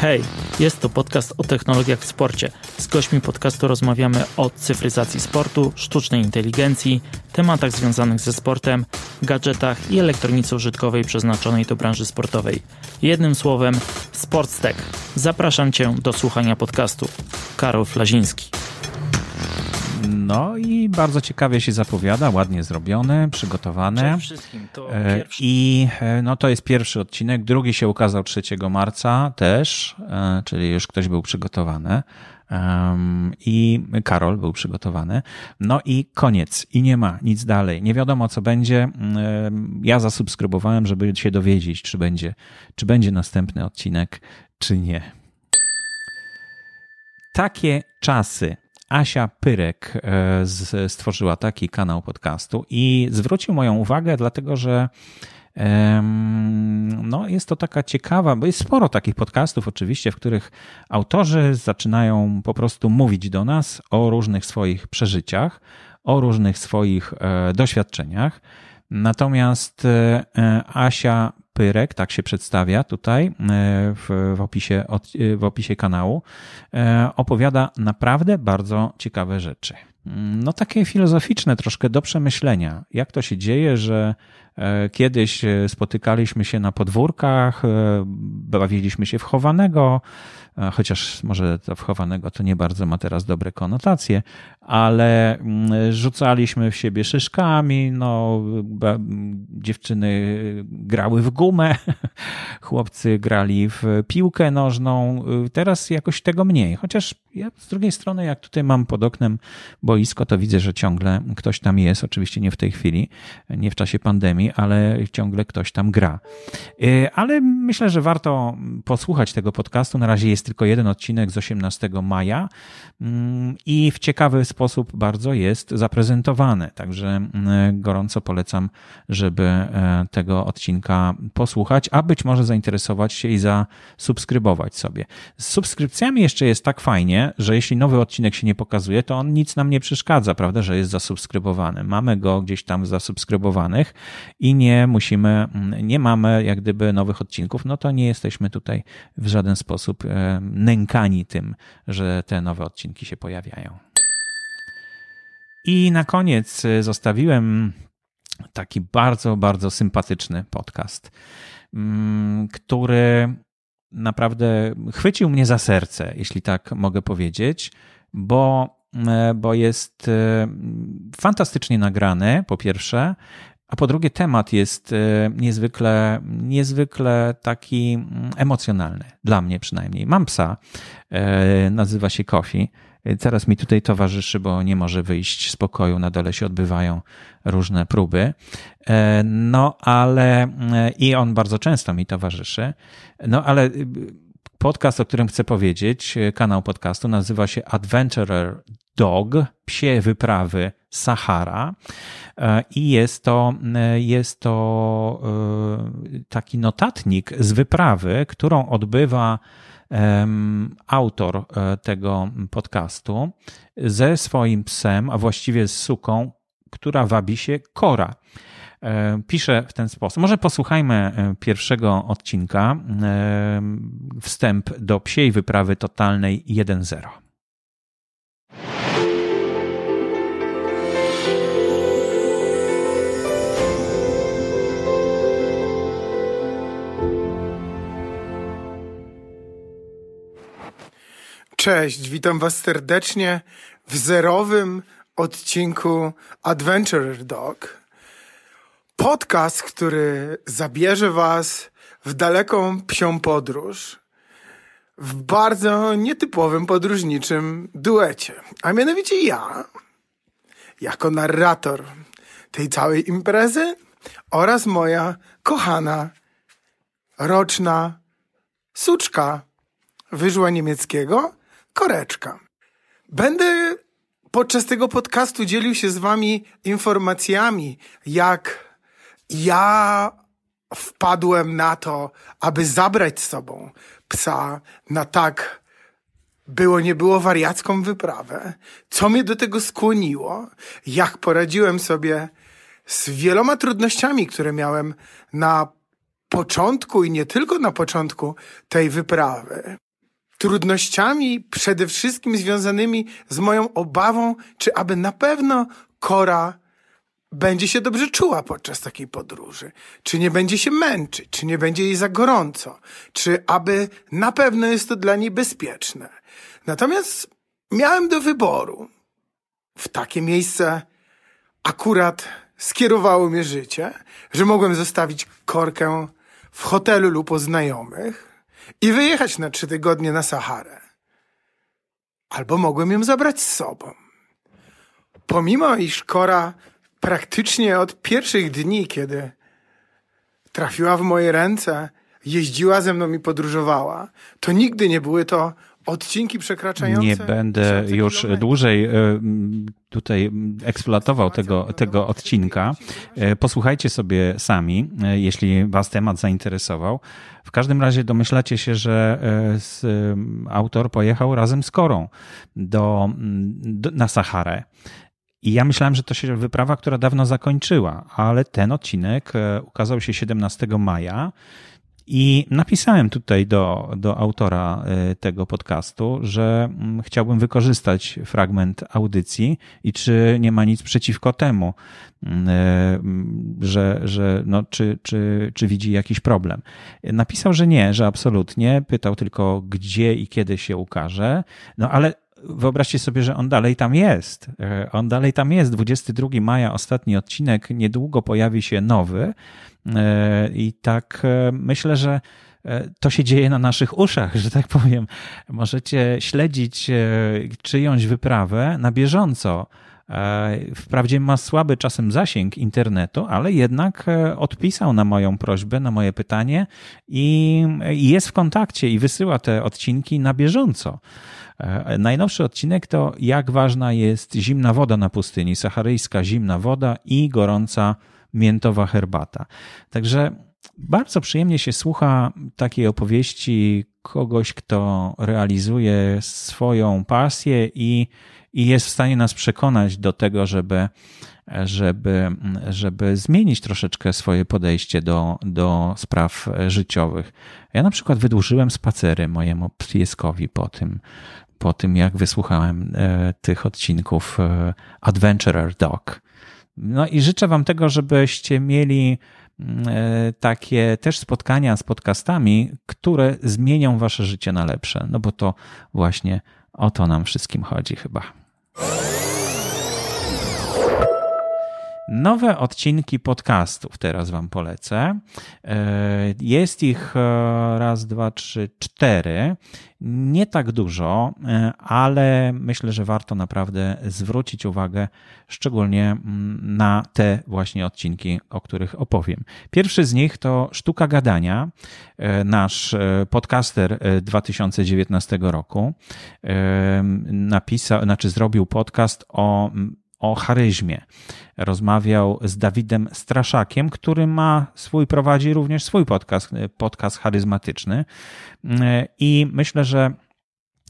Hej, jest to podcast o technologiach w sporcie. Z gośćmi podcastu rozmawiamy o cyfryzacji sportu, sztucznej inteligencji, tematach związanych ze sportem, gadżetach i elektronice użytkowej przeznaczonej do branży sportowej. Jednym słowem, Sportstech. Zapraszam Cię do słuchania podcastu. Karol Flaziński. No i bardzo ciekawie się zapowiada, ładnie zrobione, przygotowane. Przede wszystkim to e, pierwszy. I e, no to jest pierwszy odcinek. Drugi się ukazał 3 marca też, e, czyli już ktoś był przygotowany. I Karol był przygotowany. No i koniec. I nie ma nic dalej. Nie wiadomo, co będzie. Ja zasubskrybowałem, żeby się dowiedzieć, czy będzie, czy będzie następny odcinek, czy nie. Takie czasy. Asia Pyrek e, stworzyła taki kanał podcastu i zwrócił moją uwagę, dlatego że no, jest to taka ciekawa, bo jest sporo takich podcastów, oczywiście, w których autorzy zaczynają po prostu mówić do nas o różnych swoich przeżyciach, o różnych swoich e, doświadczeniach. Natomiast e, Asia Pyrek, tak się przedstawia tutaj e, w, w, opisie, e, w opisie kanału, e, opowiada naprawdę bardzo ciekawe rzeczy. No takie filozoficzne troszkę do przemyślenia. Jak to się dzieje, że Kiedyś spotykaliśmy się na podwórkach, bawiliśmy się w chowanego, chociaż może to wchowanego to nie bardzo ma teraz dobre konotacje, ale mm, rzucaliśmy w siebie szyszkami, no, dziewczyny grały w gumę, <laughs> chłopcy grali w piłkę nożną. Teraz jakoś tego mniej, chociaż ja z drugiej strony, jak tutaj mam pod oknem boisko, to widzę, że ciągle ktoś tam jest, oczywiście nie w tej chwili, nie w czasie pandemii, ale ciągle ktoś tam gra. Y, ale myślę, że warto posłuchać tego podcastu. Na razie jest tylko jeden odcinek z 18 maja mm, i w ciekawy sposób bardzo jest zaprezentowany. Także mm, gorąco polecam, żeby e, tego odcinka posłuchać, a być może zainteresować się i zasubskrybować sobie. Z subskrypcjami jeszcze jest tak fajnie, że jeśli nowy odcinek się nie pokazuje, to on nic nam nie przeszkadza, prawda, że jest zasubskrybowany. Mamy go gdzieś tam zasubskrybowanych i nie musimy, mm, nie mamy jak gdyby nowych odcinków, no to nie jesteśmy tutaj w żaden sposób e, nękani tym, że te nowe odcinki się pojawiają. I na koniec e, zostawiłem taki bardzo, bardzo sympatyczny podcast, mm, który naprawdę chwycił mnie za serce, jeśli tak mogę powiedzieć, bo, e, bo jest fantastycznie nagrany, po pierwsze, a po drugie, temat jest niezwykle, niezwykle taki mm, emocjonalny, dla mnie przynajmniej. Mam psa, nazywa się Kofi Teraz mi tutaj towarzyszy, bo nie może wyjść z pokoju, na dole się odbywają różne próby. E, no ale e, i on bardzo często mi towarzyszy. No ale podcast, o którym chcę powiedzieć, e, kanał podcastu nazywa się Adventurer Dog, psie wyprawy Sahara. I jest to, jest to taki notatnik z wyprawy, którą odbywa autor e, tego podcastu ze swoim psem, a właściwie z suką, która wabi się Kora. E, pisze w ten sposób. Może posłuchajmy e, pierwszego odcinka, wstęp do psiej wyprawy totalnej 1.0. Cześć, witam Was serdecznie w zerowym odcinku Adventurer Dog. Podcast, który zabierze Was w daleką psią podróż w bardzo nietypowym podróżniczym duecie. A mianowicie ja, jako narrator tej całej imprezy oraz moja kochana, roczna suczka wyżła niemieckiego, koreczka. Będę podczas tego podcastu dzielił się z wami informacjami, jak ja wpadłem na to, aby zabrać z sobą psa na tak było nie było wariacką wyprawę, co mnie do tego skłoniło, jak poradziłem sobie z wieloma trudnościami, które miałem na początku i nie tylko na początku tej wyprawy trudnościami przede wszystkim związanymi z moją obawą, czy aby na pewno Kora będzie się dobrze czuła podczas takiej podróży, czy nie będzie się męczyć, czy nie będzie jej za gorąco, czy aby na pewno jest to dla niej bezpieczne. Natomiast miałem do wyboru. W takie miejsce akurat skierowało mnie życie, że mogłem zostawić korkę w hotelu lub u znajomych, i wyjechać na trzy tygodnie na Saharę. Albo mogłem ją zabrać z sobą. Pomimo iż Kora praktycznie od pierwszych dni, kiedy trafiła w moje ręce, jeździła ze mną i podróżowała, to nigdy nie były to odcinki przekraczające. Nie będę już dłużej e, tutaj eksploatował tego, tego odcinka. E, posłuchajcie sobie sami, e, jeśli Was temat zainteresował. W każdym razie domyślacie się, że autor pojechał razem z Korą do, do, na Saharę. I ja myślałem, że to się wyprawa, która dawno zakończyła, ale ten odcinek ukazał się 17 maja I napisałem tutaj do, do autora e, tego podcastu, że mm, chciałbym wykorzystać fragment audycji i czy nie ma nic przeciwko temu, mm, e, że, że no, czy, czy, czy widzi jakiś problem. Napisał, że nie, że absolutnie. Pytał tylko, gdzie i kiedy się ukaże. No ale wyobraźcie sobie, że on dalej tam jest. E, on dalej tam jest. 22 maja, ostatni odcinek, niedługo pojawi się nowy. E, I tak e, myślę, że to się dzieje na naszych uszach, że tak powiem. Możecie śledzić czyjąś wyprawę na bieżąco. Wprawdzie ma słaby czasem zasięg internetu, ale jednak odpisał na moją prośbę, na moje pytanie i jest w kontakcie i wysyła te odcinki na bieżąco. E, najnowszy odcinek to jak ważna jest zimna woda na pustyni, saharyjska zimna woda i gorąca miętowa herbata. Także bardzo przyjemnie się słucha takiej opowieści kogoś, kto realizuje swoją pasję i, i jest w stanie nas przekonać do tego, żeby, żeby, żeby zmienić troszeczkę swoje podejście do, do spraw życiowych. Ja na przykład wydłużyłem spacery mojemu pieskowi po tym, po tym, jak wysłuchałem e, tych odcinków e, Adventurer Dog. No i życzę Wam tego, żebyście mieli mm, e, takie też spotkania z podcastami, które zmienią Wasze życie na lepsze. No bo to właśnie o to nam wszystkim chodzi chyba. Nowe odcinki podcastów teraz Wam polecę. E, jest ich e, raz, dwa, trzy, cztery. Nie tak dużo, e, ale myślę, że warto naprawdę zwrócić uwagę szczególnie mm, na te właśnie odcinki, o których opowiem. Pierwszy z nich to Sztuka Gadania, nasz podcaster 2019 roku napisał, znaczy zrobił podcast o o charyzmie. Rozmawiał z Dawidem Straszakiem, który ma swój, prowadzi również swój podcast, podcast charyzmatyczny. I myślę, że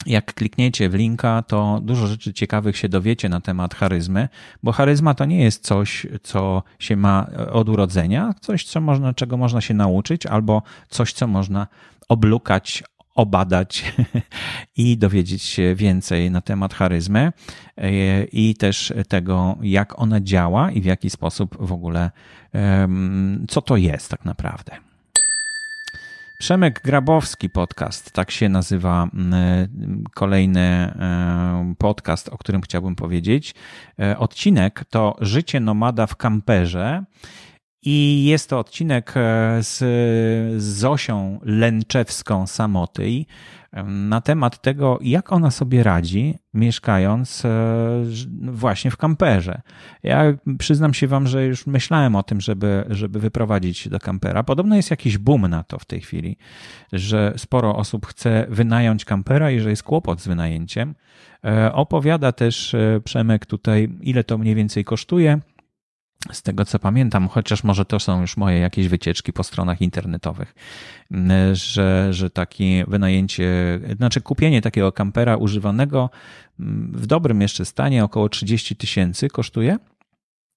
jak klikniecie w linka, to dużo rzeczy ciekawych się dowiecie na temat charyzmy, bo charyzma to nie jest coś, co się ma od urodzenia, coś, co można, czego można się nauczyć, albo coś, co można oblukać, obadać <laughs> i dowiedzieć się więcej na temat charyzmy e, i też tego, jak ona działa i w jaki sposób w ogóle, co to jest tak naprawdę. Przemek Grabowski podcast, tak się nazywa kolejny e, podcast, o którym chciałbym powiedzieć. E, odcinek to Życie nomada w kamperze. I jest to odcinek e, z Zosią Lęczewską Samotyj na temat tego, jak ona sobie radzi, mieszkając e, właśnie w kamperze. Ja przyznam się Wam, że już myślałem o tym, żeby, żeby wyprowadzić się do kampera. Podobno jest jakiś boom na to w tej chwili, że sporo osób chce wynająć kampera i że jest kłopot z wynajęciem. E, opowiada też Przemek tutaj, ile to mniej więcej kosztuje z tego co pamiętam, chociaż może to są już moje jakieś wycieczki po stronach internetowych, że, że takie wynajęcie, znaczy kupienie takiego kampera używanego w dobrym jeszcze stanie około 30 tysięcy kosztuje.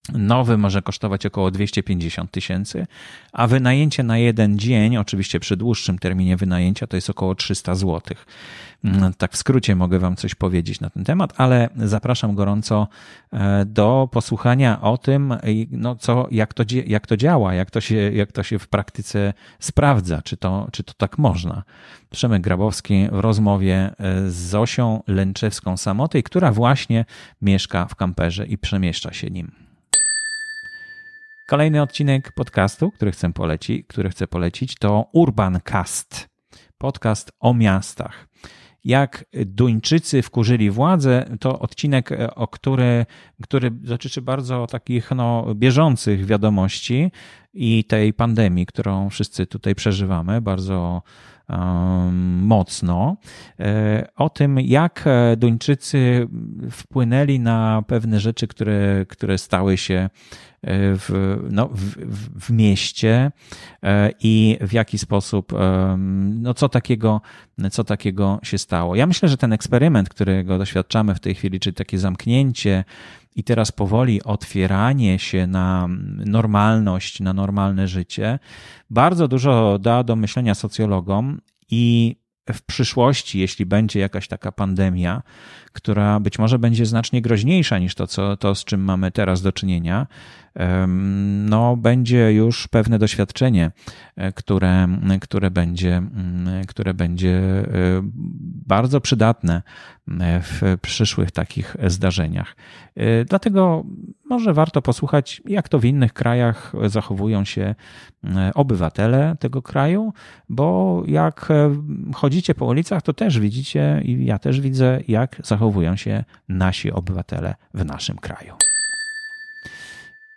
Nowy może kosztować około 250 tysięcy, a wynajęcie na jeden dzień, oczywiście przy dłuższym terminie wynajęcia, to jest około 300 zł. Mm, tak w skrócie mogę Wam coś powiedzieć na ten temat, ale zapraszam gorąco e, do posłuchania o tym, no co, jak, to, jak to działa, jak to, się, jak to się w praktyce sprawdza, czy to, czy to tak można. Przemek Grabowski w rozmowie e, z Zosią Lęczewską-Samotej, która właśnie mieszka w kamperze i przemieszcza się nim. Kolejny odcinek podcastu, który chcę polecić, który chcę polecić, to Urban Cast. Podcast o miastach. Jak Duńczycy wkurzyli władzę, to odcinek, e, o który, który dotyczy bardzo takich no, bieżących wiadomości i tej pandemii, którą wszyscy tutaj przeżywamy bardzo um, mocno. E, o tym, jak Duńczycy wpłynęli na pewne rzeczy, które, które stały się w, no, w, w mieście i w jaki sposób, no co takiego, co takiego się stało. Ja myślę, że ten eksperyment, którego doświadczamy w tej chwili, czyli takie zamknięcie, i teraz powoli otwieranie się na normalność, na normalne życie, bardzo dużo da do myślenia socjologom i w przyszłości, jeśli będzie jakaś taka pandemia, która być może będzie znacznie groźniejsza niż to, co, to z czym mamy teraz do czynienia, no, będzie już pewne doświadczenie, e, które, które, będzie, mm, które będzie e, bardzo przydatne e, w przyszłych takich zdarzeniach. Dlatego może warto posłuchać, jak to w innych krajach zachowują się obywatele tego kraju, bo jak chodzicie po ulicach, to też widzicie i ja też widzę, jak zachowują się nasi obywatele w naszym kraju.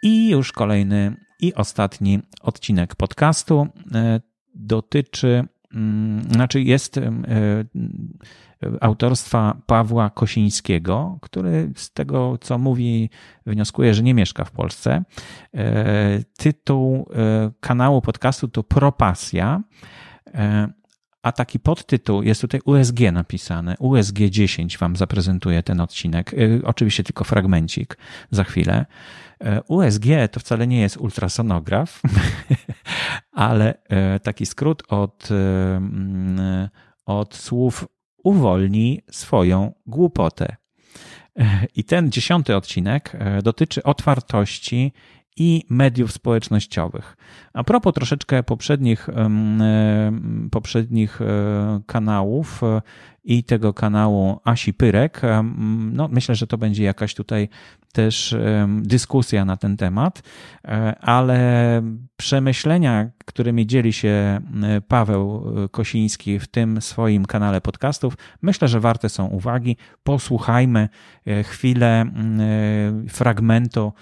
I już kolejny i ostatni odcinek podcastu e, dotyczy, mm, znaczy jest e, autorstwa Pawła Kosińskiego, który z tego, co mówi, wnioskuje, że nie mieszka w Polsce. E, tytuł kanału podcastu to Propasja. A taki podtytuł jest tutaj USG napisane. USG 10 Wam zaprezentuję ten odcinek. Oczywiście tylko fragmencik za chwilę. E, USG to wcale nie jest ultrasonograf, <laughs> ale e, taki skrót od, mm, od słów uwolnij swoją głupotę. I ten dziesiąty odcinek dotyczy otwartości i mediów społecznościowych. A propos troszeczkę poprzednich, poprzednich kanałów i tego kanału Asi Pyrek, no myślę, że to będzie jakaś tutaj też dyskusja na ten temat, e, ale przemyślenia, którymi dzieli się Paweł e, Kosiński w tym swoim kanale podcastów, myślę, że warte są uwagi. Posłuchajmy e, chwilę fragmentu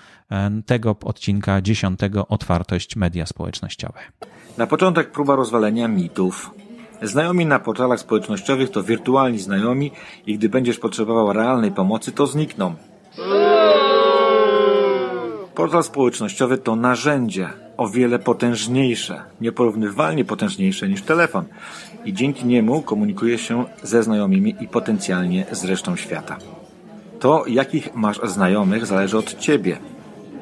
tego odcinka dziesiątego Otwartość media społecznościowe. Na początek próba rozwalenia mitów. Znajomi na portalach społecznościowych to wirtualni znajomi i gdy będziesz potrzebował realnej pomocy, to znikną. Portal społecznościowy to narzędzie o wiele potężniejsze, nieporównywalnie potężniejsze niż telefon i dzięki niemu komunikuje się ze znajomymi i potencjalnie z resztą świata. To, jakich masz znajomych, zależy od ciebie.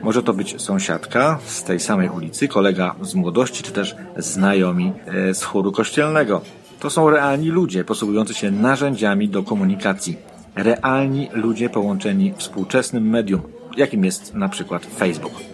Może to być sąsiadka z tej samej ulicy, kolega z młodości, czy też znajomi e, z chóru kościelnego. To są realni ludzie posługujący się narzędziami do komunikacji. Realni ludzie połączeni współczesnym medium, jakim jest na przykład Facebook.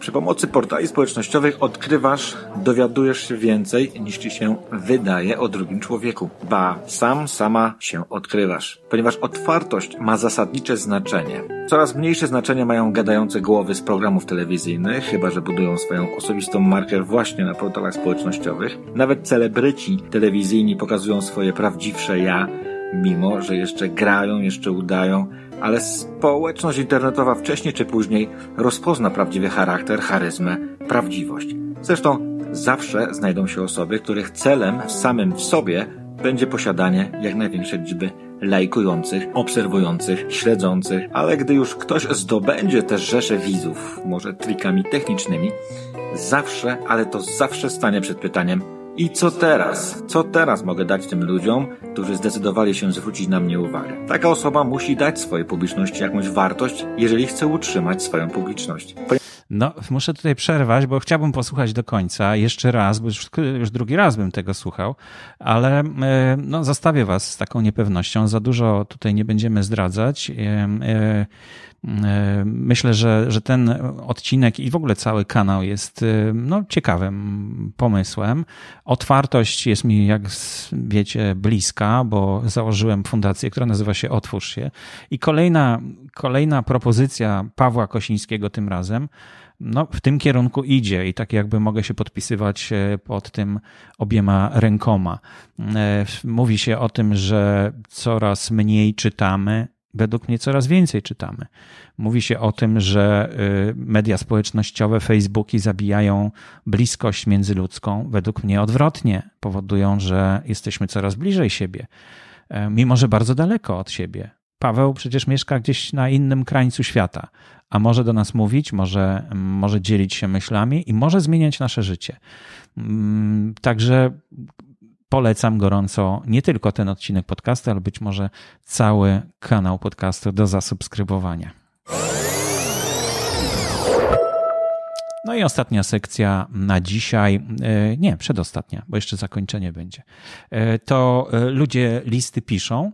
Przy pomocy portali społecznościowych odkrywasz, dowiadujesz się więcej niż ci się wydaje o drugim człowieku. Ba, sam, sama się odkrywasz. Ponieważ otwartość ma zasadnicze znaczenie. Coraz mniejsze znaczenie mają gadające głowy z programów telewizyjnych, chyba że budują swoją osobistą markę właśnie na portalach społecznościowych. Nawet celebryci telewizyjni pokazują swoje prawdziwsze ja, mimo że jeszcze grają, jeszcze udają, ale społeczność internetowa wcześniej czy później rozpozna prawdziwy charakter, charyzmę, prawdziwość. Zresztą zawsze znajdą się osoby, których celem samym w sobie będzie posiadanie jak największej liczby lajkujących, obserwujących, śledzących, ale gdy już ktoś zdobędzie te rzesze widzów, może trikami technicznymi, zawsze, ale to zawsze stanie przed pytaniem, i co teraz? Co teraz mogę dać tym ludziom, którzy zdecydowali się zwrócić na mnie uwagę? Taka osoba musi dać swojej publiczności jakąś wartość, jeżeli chce utrzymać swoją publiczność. No, muszę tutaj przerwać, bo chciałbym posłuchać do końca jeszcze raz, bo już, już drugi raz bym tego słuchał, ale e, no, zostawię Was z taką niepewnością. Za dużo tutaj nie będziemy zdradzać. E, e, myślę, że, że ten odcinek i w ogóle cały kanał jest no, ciekawym pomysłem. Otwartość jest mi, jak wiecie, bliska, bo założyłem fundację, która nazywa się Otwórz się. I kolejna, kolejna propozycja Pawła Kosińskiego tym razem no, w tym kierunku idzie i tak jakby mogę się podpisywać e, pod tym obiema rękoma. E, mówi się o tym, że coraz mniej czytamy, według mnie coraz więcej czytamy. Mówi się o tym, że e, media społecznościowe, Facebooki zabijają bliskość międzyludzką. Według mnie odwrotnie, powodują, że jesteśmy coraz bliżej siebie, mimo że bardzo daleko od siebie. Paweł przecież mieszka gdzieś na innym krańcu świata, a może do nas mówić, może, może dzielić się myślami i może zmieniać nasze życie. Mm, także polecam gorąco nie tylko ten odcinek podcastu, ale być może cały kanał podcastu do zasubskrybowania. No i ostatnia sekcja na dzisiaj, e, nie, przedostatnia, bo jeszcze zakończenie będzie. E, to e, ludzie listy piszą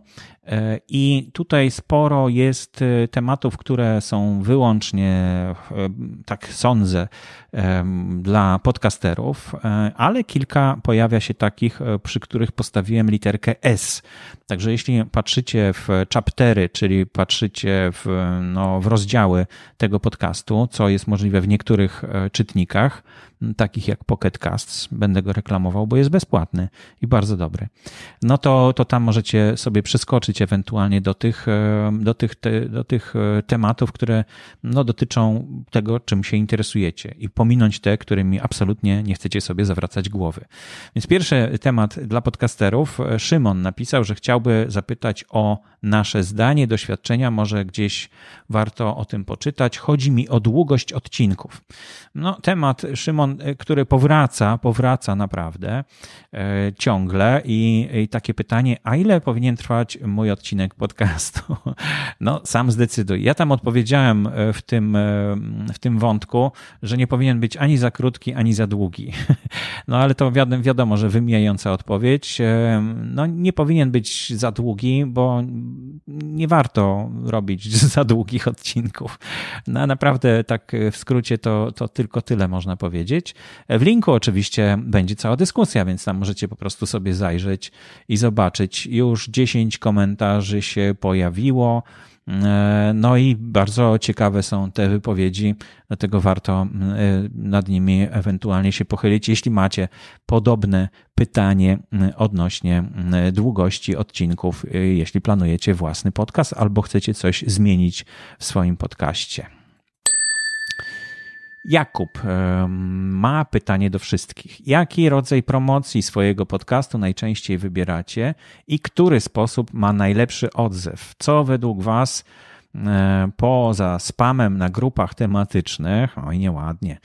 i tutaj sporo jest tematów, które są wyłącznie, tak sądzę, dla podcasterów, ale kilka pojawia się takich, przy których postawiłem literkę S. Także jeśli patrzycie w chaptery, czyli patrzycie w, no, w rozdziały tego podcastu, co jest możliwe w niektórych czytnikach, takich jak Pocket Casts, będę go reklamował, bo jest bezpłatny i bardzo dobry. No to, to tam możecie sobie przeskoczyć ewentualnie do tych, e, do tych, te, do tych e, tematów, które no, dotyczą tego, czym się interesujecie i pominąć te, którymi absolutnie nie chcecie sobie zawracać głowy. Więc pierwszy temat dla podcasterów. Szymon napisał, że chciałby zapytać o nasze zdanie, doświadczenia, może gdzieś warto o tym poczytać. Chodzi mi o długość odcinków. No, temat, Szymon, y, który powraca, powraca naprawdę e, ciągle i, i takie pytanie, a ile powinien trwać mój odcinek podcastu? <laughs> No, sam zdecyduj. Ja tam odpowiedziałem e, w tym, e, w tym wątku, że nie powinien być ani za krótki, ani za długi. <laughs> No, ale to wiadomo, wiadomo że wymijająca odpowiedź. No, nie powinien być za długi, bo nie warto robić <laughs> za długich odcinków. No, naprawdę tak w skrócie to, to tylko tyle można powiedzieć. W linku oczywiście będzie cała dyskusja, więc tam możecie po prostu sobie zajrzeć i zobaczyć. Już 10 komentarzy się pojawiło. E, no i bardzo ciekawe są te wypowiedzi, dlatego warto e, nad nimi ewentualnie się pochylić, jeśli macie podobne pytanie odnośnie długości odcinków, e, jeśli planujecie własny podcast albo chcecie coś zmienić w swoim podcaście. Jakub ma pytanie do wszystkich. Jaki rodzaj promocji swojego podcastu najczęściej wybieracie i który sposób ma najlepszy odzew? Co według Was e, poza spamem na grupach tematycznych, oj nieładnie,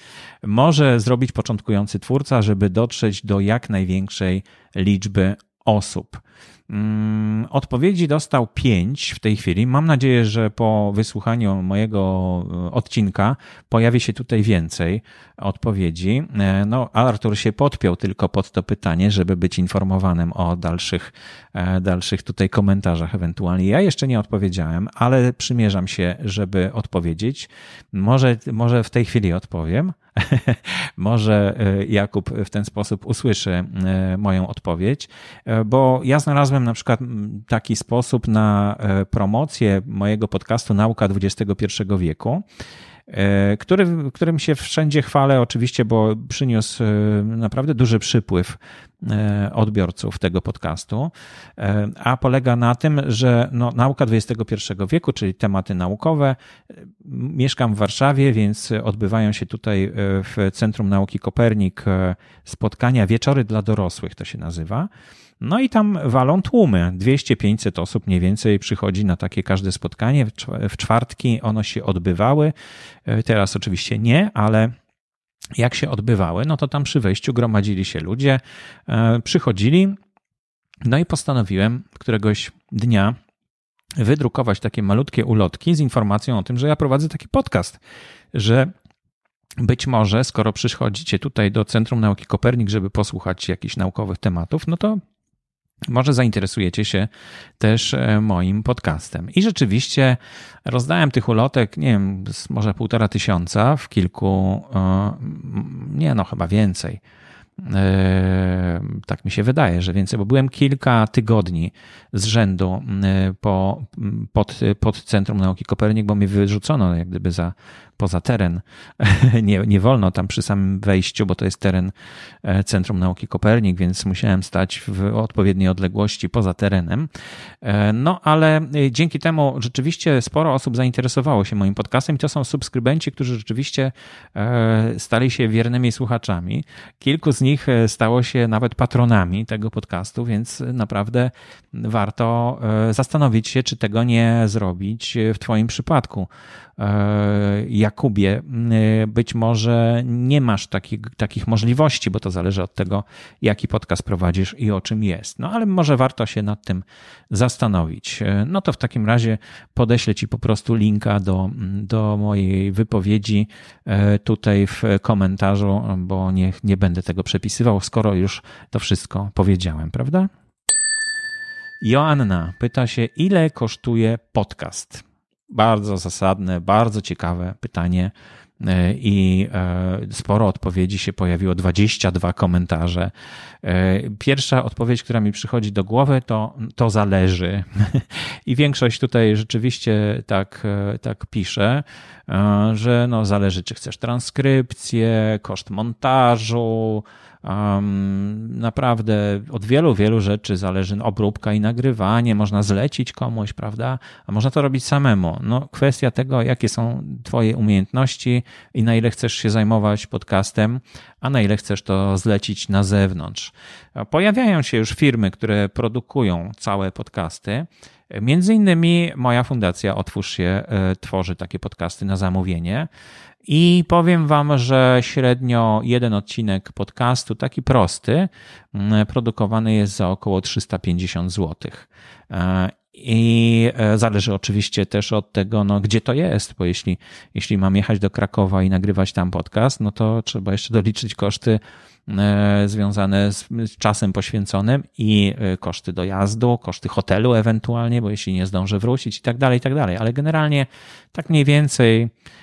może zrobić początkujący twórca, żeby dotrzeć do jak największej liczby osób? Mm, odpowiedzi dostał pięć w tej chwili. Mam nadzieję, że po wysłuchaniu mojego e, odcinka pojawi się tutaj więcej odpowiedzi. E, no, Artur się podpiął tylko pod to pytanie, żeby być informowanym o dalszych, e, dalszych tutaj komentarzach ewentualnie. Ja jeszcze nie odpowiedziałem, ale przymierzam się, żeby odpowiedzieć. Może, może w tej chwili odpowiem. <laughs> Może e, Jakub w ten sposób usłyszy e, moją odpowiedź, e, bo ja znalazłem na przykład taki sposób na promocję mojego podcastu Nauka XXI wieku. E, który, którym się wszędzie chwalę oczywiście, bo przyniósł e, naprawdę duży przypływ e, odbiorców tego podcastu, a polega na tym, że no, nauka XXI wieku, czyli tematy naukowe, mieszkam w Warszawie, więc odbywają się tutaj w Centrum Nauki Kopernik spotkania Wieczory dla dorosłych, to się nazywa. No i tam walą tłumy. 200-500 osób mniej więcej przychodzi na takie każde spotkanie. W czwartki ono się odbywały. E, teraz oczywiście nie, ale jak się odbywały, no to tam przy wejściu gromadzili się ludzie, e, przychodzili. No i postanowiłem któregoś dnia wydrukować takie malutkie ulotki z informacją o tym, że ja prowadzę taki podcast, że być może, skoro przychodzicie tutaj do Centrum Nauki Kopernik, żeby posłuchać jakichś naukowych tematów, no to może zainteresujecie się też e, moim podcastem. I rzeczywiście rozdałem tych ulotek, nie wiem, może półtora tysiąca w kilku, e, nie no, chyba więcej. E, tak mi się wydaje, że więcej, bo byłem kilka tygodni z rzędu po, pod, pod Centrum Nauki Kopernik, bo mnie wyrzucono jak gdyby za poza teren. <laughs> nie, nie wolno tam przy samym wejściu, bo to jest teren e, Centrum Nauki Kopernik, więc musiałem stać w odpowiedniej odległości poza terenem. E, no ale e, dzięki temu rzeczywiście sporo osób zainteresowało się moim podcastem i to są subskrybenci, którzy rzeczywiście stali się wiernymi słuchaczami. Kilku z nich stało się nawet patronami tego podcastu, więc naprawdę warto zastanowić się, czy tego nie zrobić w Twoim przypadku. Jakubie, e, być może nie masz takich, możliwości, bo to zależy od tego, jaki podcast prowadzisz i o czym jest. No ale może warto się nad tym zastanowić. E, no to w takim razie podeślę Ci po prostu linka do, do mojej wypowiedzi tutaj w komentarzu, bo nie, nie będę tego przepisywał, skoro już to wszystko powiedziałem, prawda? Joanna pyta się, ile kosztuje podcast? Bardzo zasadne, bardzo ciekawe pytanie e, i e, sporo odpowiedzi się pojawiło, 22 komentarze. E, pierwsza odpowiedź, która mi przychodzi do głowy, to to zależy. <laughs> I większość tutaj rzeczywiście tak, tak pisze, że no zależy, czy chcesz transkrypcję, koszt montażu, Um, naprawdę od wielu, wielu rzeczy zależy obróbka i nagrywanie, można zlecić komuś, prawda? A można to robić samemu. No, kwestia tego, jakie są Twoje umiejętności i na ile chcesz się zajmować podcastem, a na ile chcesz to zlecić na zewnątrz. Pojawiają się już firmy, które produkują całe podcasty. Między innymi moja fundacja Otwórz się e, tworzy takie podcasty na zamówienie. I powiem Wam, że średnio jeden odcinek podcastu, taki prosty, produkowany jest za około 350 zł. E, I e, zależy oczywiście też od tego, no, gdzie to jest, bo jeśli, jeśli mam jechać do Krakowa i nagrywać tam podcast, no to trzeba jeszcze doliczyć koszty e, związane z czasem poświęconym i koszty dojazdu, koszty hotelu ewentualnie, bo jeśli nie zdążę wrócić i tak dalej, i tak dalej. Ale generalnie tak mniej więcej E,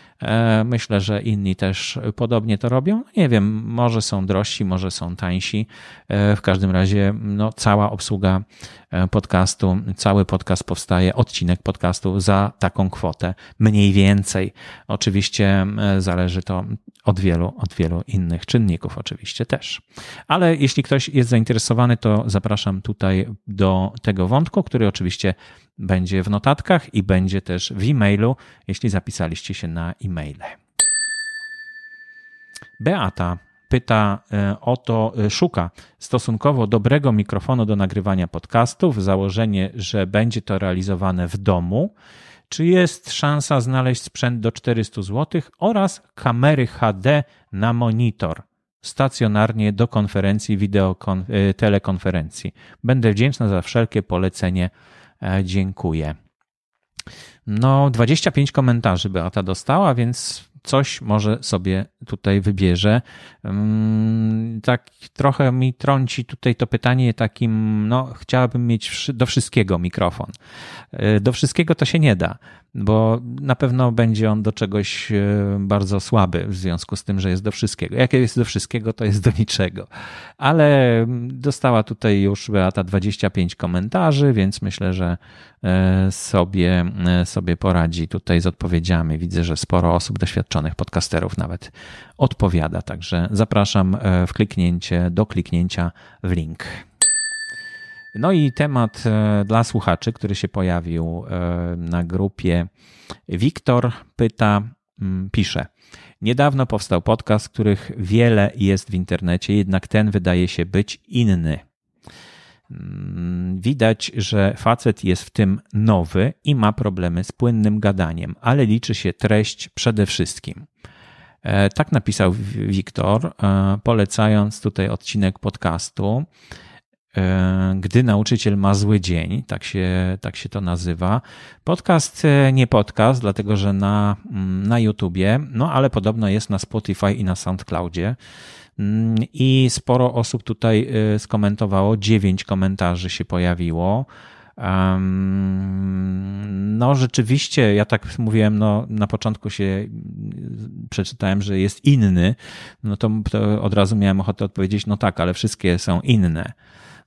myślę, że inni też podobnie to robią. Nie wiem, może są drożsi, może są tańsi. E, w każdym razie no, cała obsługa e, podcastu, cały podcast powstaje, odcinek podcastu za taką kwotę, mniej więcej. Oczywiście zależy to od wielu, od wielu innych czynników, oczywiście też. Ale jeśli ktoś jest zainteresowany, to zapraszam tutaj do tego wątku, który oczywiście będzie w notatkach i będzie też w e-mailu, jeśli zapisaliście się na e-maile. Beata pyta e, o to, e, szuka stosunkowo dobrego mikrofonu do nagrywania podcastów, założenie, że będzie to realizowane w domu. Czy jest szansa znaleźć sprzęt do 400 zł oraz kamery HD na monitor stacjonarnie do konferencji, e, telekonferencji? Będę wdzięczna za wszelkie polecenie dziękuję. No, 25 komentarzy Beata dostała, więc coś może sobie tutaj wybierze. Mm, tak trochę mi trąci tutaj to pytanie takim, no chciałabym mieć do wszystkiego mikrofon. E, do wszystkiego to się nie da bo na pewno będzie on do czegoś e, bardzo słaby w związku z tym, że jest do wszystkiego. Jak jest do wszystkiego, to jest do niczego. Ale dostała tutaj już Beata 25 komentarzy, więc myślę, że e, sobie, sobie poradzi tutaj z odpowiedziami. Widzę, że sporo osób doświadczonych podcasterów nawet odpowiada, także zapraszam w kliknięcie, do kliknięcia w link. No i temat e, dla słuchaczy, który się pojawił e, na grupie. Wiktor pyta, mm, pisze. Niedawno powstał podcast, których wiele jest w internecie, jednak ten wydaje się być inny. Widać, że facet jest w tym nowy i ma problemy z płynnym gadaniem, ale liczy się treść przede wszystkim. E, tak napisał Wiktor, polecając tutaj odcinek podcastu. E, gdy nauczyciel ma zły dzień, tak się, tak się to nazywa. Podcast e, nie podcast, dlatego że na, mm, na YouTubie, no ale podobno jest na Spotify i na SoundCloudzie. Mm, I sporo osób tutaj e, skomentowało, dziewięć komentarzy się pojawiło. No, rzeczywiście, ja tak mówiłem, no, na początku się przeczytałem, że jest inny, no to, to od razu miałem ochotę odpowiedzieć, no tak, ale wszystkie są inne.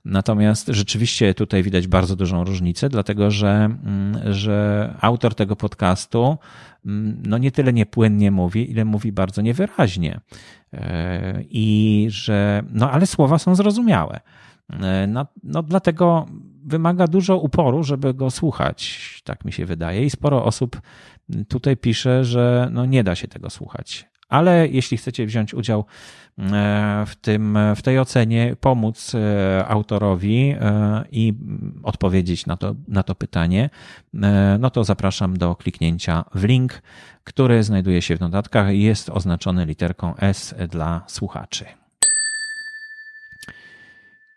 Natomiast rzeczywiście tutaj widać bardzo dużą różnicę, dlatego że, mm, że autor tego podcastu mm, no nie tyle niepłynnie mówi, ile mówi bardzo niewyraźnie. E, I że, no ale słowa są zrozumiałe. No, no dlatego wymaga dużo uporu, żeby go słuchać, tak mi się wydaje. I sporo osób tutaj pisze, że no nie da się tego słuchać. Ale jeśli chcecie wziąć udział w, tym, w tej ocenie, pomóc autorowi i odpowiedzieć na to, na to pytanie, no to zapraszam do kliknięcia w link, który znajduje się w notatkach i jest oznaczony literką S dla słuchaczy.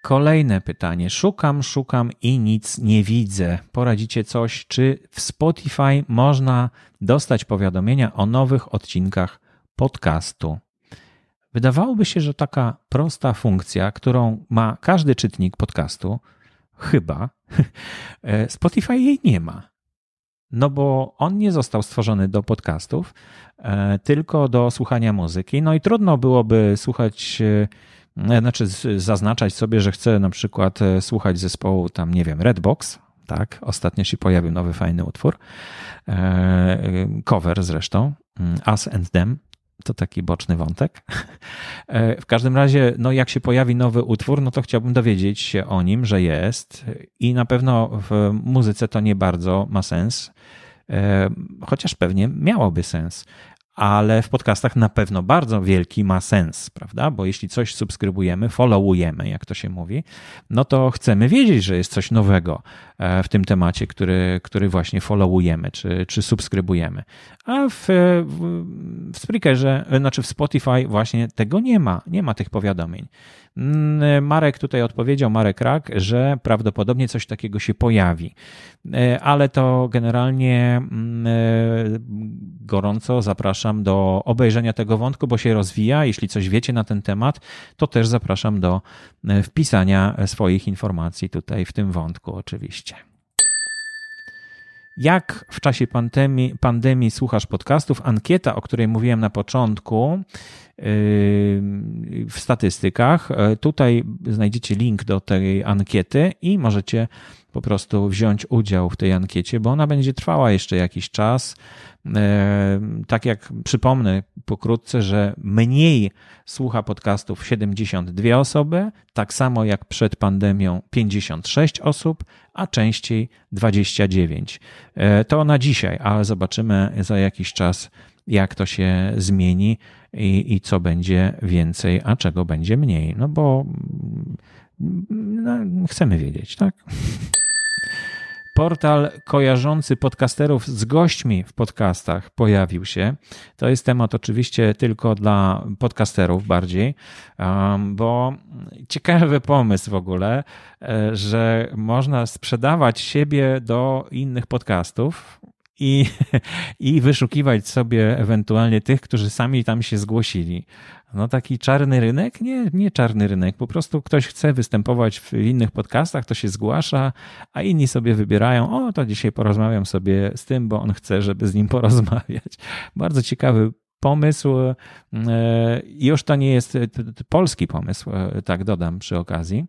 Kolejne pytanie. Szukam, szukam i nic nie widzę. Poradzicie coś, czy w Spotify można dostać powiadomienia o nowych odcinkach podcastu? Wydawałoby się, że taka prosta funkcja, którą ma każdy czytnik podcastu, chyba <laughs> Spotify jej nie ma. No bo on nie został stworzony do podcastów, e, tylko do słuchania muzyki. No i trudno byłoby słuchać e, E, znaczy zaznaczać sobie, że chcę na przykład słuchać zespołu tam, nie wiem, Redbox, tak, ostatnio się pojawił nowy fajny utwór, cover zresztą, mm, Us and Them, to taki boczny wątek. <laughs> W każdym razie, no jak się pojawi nowy utwór, no to chciałbym dowiedzieć się o nim, że jest i na pewno w muzyce to nie bardzo ma sens, chociaż pewnie miałoby sens ale w podcastach na pewno bardzo wielki ma sens, prawda? Bo jeśli coś subskrybujemy, followujemy, jak to się mówi, no to chcemy wiedzieć, że jest coś nowego e, w tym temacie, który, który właśnie followujemy czy, czy subskrybujemy. A w, w Spreakerze, znaczy w Spotify właśnie tego nie ma, nie ma tych powiadomień. Mm, Marek tutaj odpowiedział, Marek Rak, że prawdopodobnie coś takiego się pojawi, e, ale to generalnie mm, e, gorąco zapraszam do obejrzenia tego wątku, bo się rozwija. Jeśli coś wiecie na ten temat, to też zapraszam do e, wpisania swoich informacji tutaj w tym wątku, oczywiście. Jak w czasie pandemii, pandemii słuchasz podcastów? Ankieta, o której mówiłem na początku, w statystykach. E, tutaj znajdziecie link do tej ankiety i możecie po prostu wziąć udział w tej ankiecie, bo ona będzie trwała jeszcze jakiś czas. E, tak jak przypomnę pokrótce, że mniej słucha podcastów 72 osoby, tak samo jak przed pandemią 56 osób, a częściej 29. E, to na dzisiaj, ale zobaczymy za jakiś czas, jak to się zmieni i, i co będzie więcej, a czego będzie mniej. No bo no, chcemy wiedzieć, tak? Portal kojarzący podcasterów z gośćmi w podcastach pojawił się. To jest temat oczywiście tylko dla podcasterów bardziej, bo ciekawy pomysł w ogóle, e, że można sprzedawać siebie do innych podcastów i, <laughs> i wyszukiwać sobie ewentualnie tych, którzy sami tam się zgłosili. No taki czarny rynek? Nie, nie czarny rynek. Po prostu ktoś chce występować w innych podcastach, to się zgłasza, a inni sobie wybierają, o to dzisiaj porozmawiam sobie z tym, bo on chce, żeby z nim porozmawiać. Bardzo ciekawy pomysł. E, już to nie jest polski pomysł, e, tak dodam przy okazji,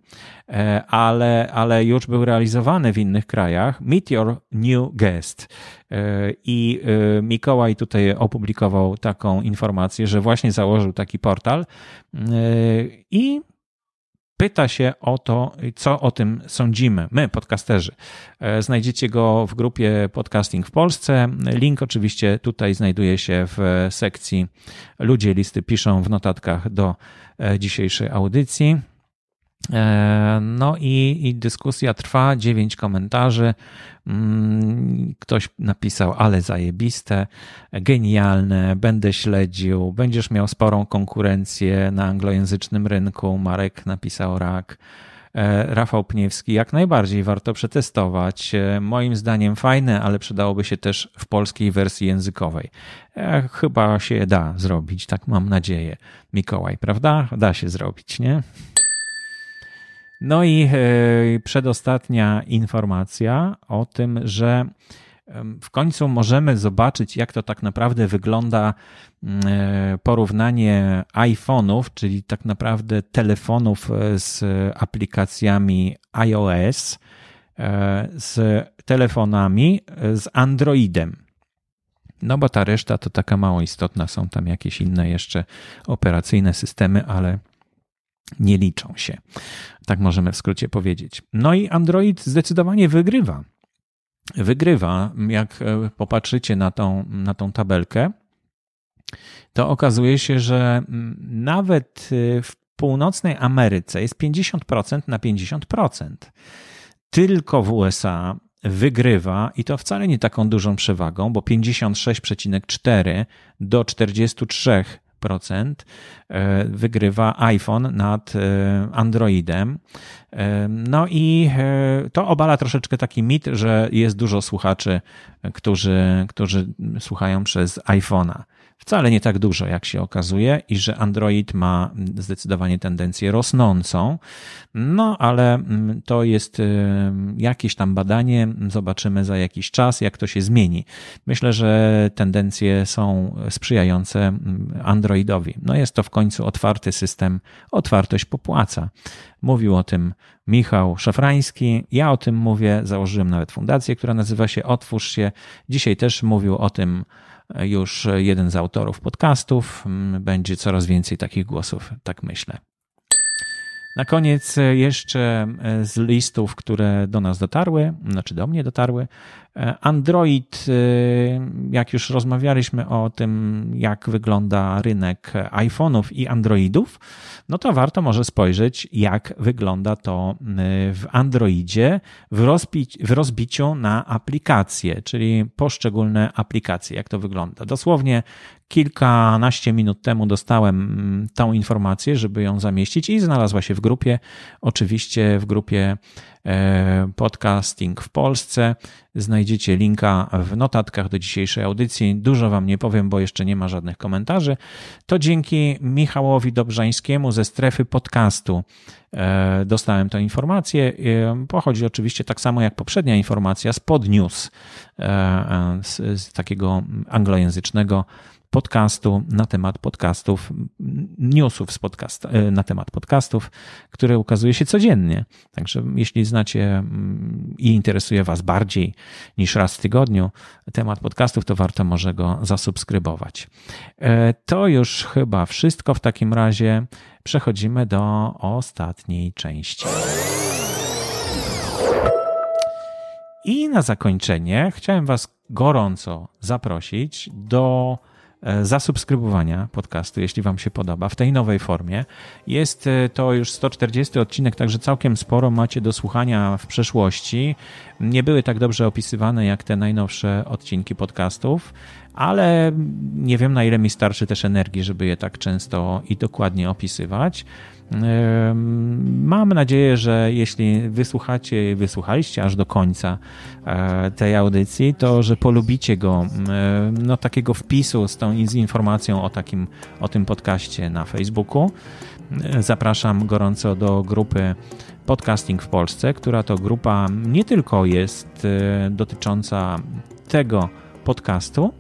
e, ale, ale już był realizowany w innych krajach. Meet Your New Guest. I Mikołaj tutaj opublikował taką informację, że właśnie założył taki portal i pyta się o to, co o tym sądzimy. My, podcasterzy. E, znajdziecie go w grupie Podcasting w Polsce. Link oczywiście tutaj znajduje się w sekcji Ludzie listy piszą w notatkach do e, dzisiejszej audycji. E, no i, i, dyskusja trwa, dziewięć komentarzy. Mm, ktoś napisał, ale zajebiste, genialne, będę śledził, będziesz miał sporą konkurencję na anglojęzycznym rynku. Marek napisał rak. E, Rafał Pniewski, jak najbardziej warto przetestować. E, moim zdaniem fajne, ale przydałoby się też w polskiej wersji językowej. Chyba się da zrobić, tak mam nadzieję. Mikołaj, prawda? Da się zrobić, nie? No i e, przedostatnia informacja o tym, że w końcu możemy zobaczyć, jak to tak naprawdę wygląda mm, e, porównanie iPhone'ów, czyli tak naprawdę telefonów e, z aplikacjami iOS, z telefonami z Androidem. No bo ta reszta to taka mało istotna, są tam jakieś inne jeszcze operacyjne systemy, ale nie liczą się. Tak możemy w skrócie powiedzieć. No i Android zdecydowanie wygrywa. Wygrywa, jak e, popatrzycie na tą, na tą tabelkę, to okazuje się, że mm, nawet y, w północnej Ameryce jest 50% na 50%. Tylko w USA wygrywa i to wcale nie taką dużą przewagą, bo 56,4 do 43 e, wygrywa iPhone nad e, Androidem. E, no i to obala troszeczkę taki mit, że jest dużo słuchaczy, którzy, którzy słuchają przez iPhone'a wcale nie tak dużo, jak się okazuje, i że Android ma zdecydowanie tendencję rosnącą. No, ale mm, to jest y, jakieś tam badanie, zobaczymy za jakiś czas, jak to się zmieni. Myślę, że tendencje są sprzyjające mm, Androidowi. No, jest to w końcu otwarty system, otwartość popłaca. Mówił o tym Michał Szafrański. Ja o tym mówię, założyłem nawet fundację, która nazywa się Otwórz się. Dzisiaj też mówił o tym już jeden z autorów podcastów. Będzie coraz więcej takich głosów, tak myślę. Na koniec jeszcze z listów, które do nas dotarły, znaczy do mnie dotarły, Android, y, jak już rozmawialiśmy o tym, jak wygląda rynek iPhone'ów i Androidów, no to warto może spojrzeć, jak wygląda to y, w Androidzie w, rozbici, w rozbiciu na aplikacje, czyli poszczególne aplikacje, jak to wygląda. Dosłownie kilkanaście minut temu dostałem mm, tą informację, żeby ją zamieścić i znalazła się w grupie, oczywiście w grupie E, podcasting w Polsce. Znajdziecie linka w notatkach do dzisiejszej audycji. Dużo Wam nie powiem, bo jeszcze nie ma żadnych komentarzy. To dzięki Michałowi Dobrzańskiemu ze strefy podcastu e, dostałem tę informację. E, pochodzi oczywiście tak samo jak poprzednia informacja z Podnews, z, z takiego anglojęzycznego podcastu na temat podcastów, newsów z podcast, e, na temat podcastów, które ukazuje się codziennie. Także jeśli znacie mm, i interesuje Was bardziej niż raz w tygodniu temat podcastów, to warto może go zasubskrybować. E, to już chyba wszystko. W takim razie przechodzimy do ostatniej części. I na zakończenie chciałem Was gorąco zaprosić do E, zasubskrybowania podcastu, jeśli Wam się podoba, w tej nowej formie. Jest e, to już 140 odcinek, także całkiem sporo macie do słuchania w przeszłości. Nie były tak dobrze opisywane jak te najnowsze odcinki podcastów, ale nie wiem na ile mi starczy też energii, żeby je tak często i dokładnie opisywać. Mam nadzieję, że jeśli wysłuchacie, wysłuchaliście aż do końca e, tej audycji, to że polubicie go, no takiego wpisu z tą z informacją o takim, o tym podcaście na Facebooku. Zapraszam gorąco do grupy Podcasting w Polsce, która to grupa nie tylko jest e, dotycząca tego podcastu,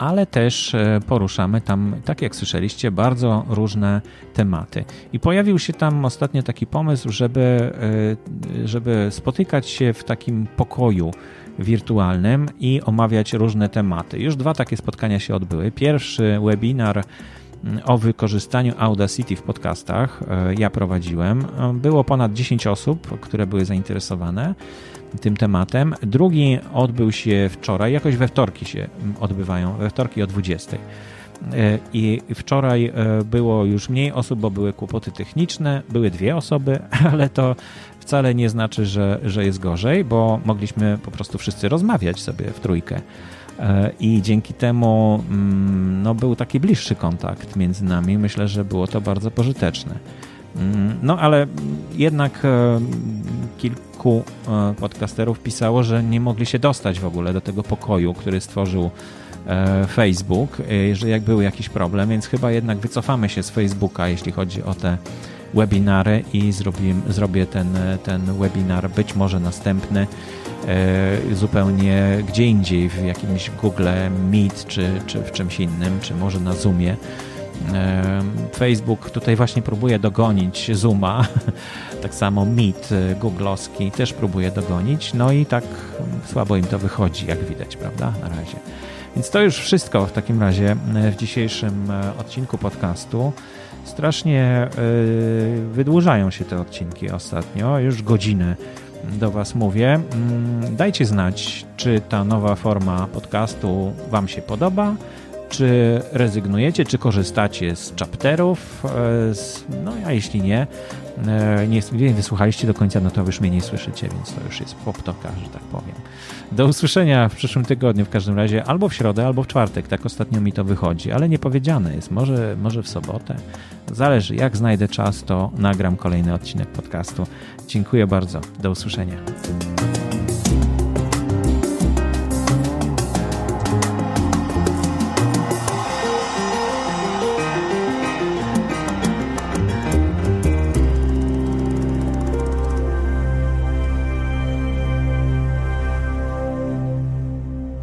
ale też e, poruszamy tam, tak jak słyszeliście, bardzo różne tematy. I pojawił się tam ostatnio taki pomysł, żeby, e, żeby spotykać się w takim pokoju wirtualnym i omawiać różne tematy. Już dwa takie spotkania się odbyły. Pierwszy webinar mm, o wykorzystaniu Audacity w podcastach e, ja prowadziłem. Było ponad 10 osób, które były zainteresowane tym tematem. Drugi odbył się wczoraj, jakoś we wtorki się odbywają, we wtorki o 20. E, I wczoraj e, było już mniej osób, bo były kłopoty techniczne, były dwie osoby, <laughs> ale to wcale nie znaczy, że, że jest gorzej, bo mogliśmy po prostu wszyscy rozmawiać sobie w trójkę. E, I dzięki temu mm, no, był taki bliższy kontakt między nami. Myślę, że było to bardzo pożyteczne. Mm, no ale jednak e, kilku e, podcasterów pisało, że nie mogli się dostać w ogóle do tego pokoju, który stworzył e, Facebook, że jak był jakiś problem, więc chyba jednak wycofamy się z Facebooka, jeśli chodzi o te webinary i zrobię, zrobię ten, ten webinar, być może następny, zupełnie gdzie indziej, w jakimś Google Meet, czy, czy w czymś innym, czy może na Zoomie Facebook tutaj właśnie próbuje dogonić Zooma, <laughs> tak samo Meet y, googlowski też próbuje dogonić, no i tak słabo im to wychodzi, jak widać, prawda, na razie. Więc to już wszystko w takim razie w dzisiejszym e, odcinku podcastu. Strasznie wydłużają się te odcinki ostatnio, już godzinę do Was mówię. Mm, dajcie znać, czy ta nowa forma podcastu Wam się podoba Czy rezygnujecie, czy korzystacie z chapterów? No a jeśli nie, nie, nie wysłuchaliście do końca, no to już mnie nie słyszycie, więc to już jest poptoka, że tak powiem. Do usłyszenia w przyszłym tygodniu w każdym razie, albo w środę, albo w czwartek, tak ostatnio mi to wychodzi, ale nie powiedziane jest, może, może w sobotę. Zależy, jak znajdę czas, to nagram kolejny odcinek podcastu. Dziękuję bardzo, do usłyszenia.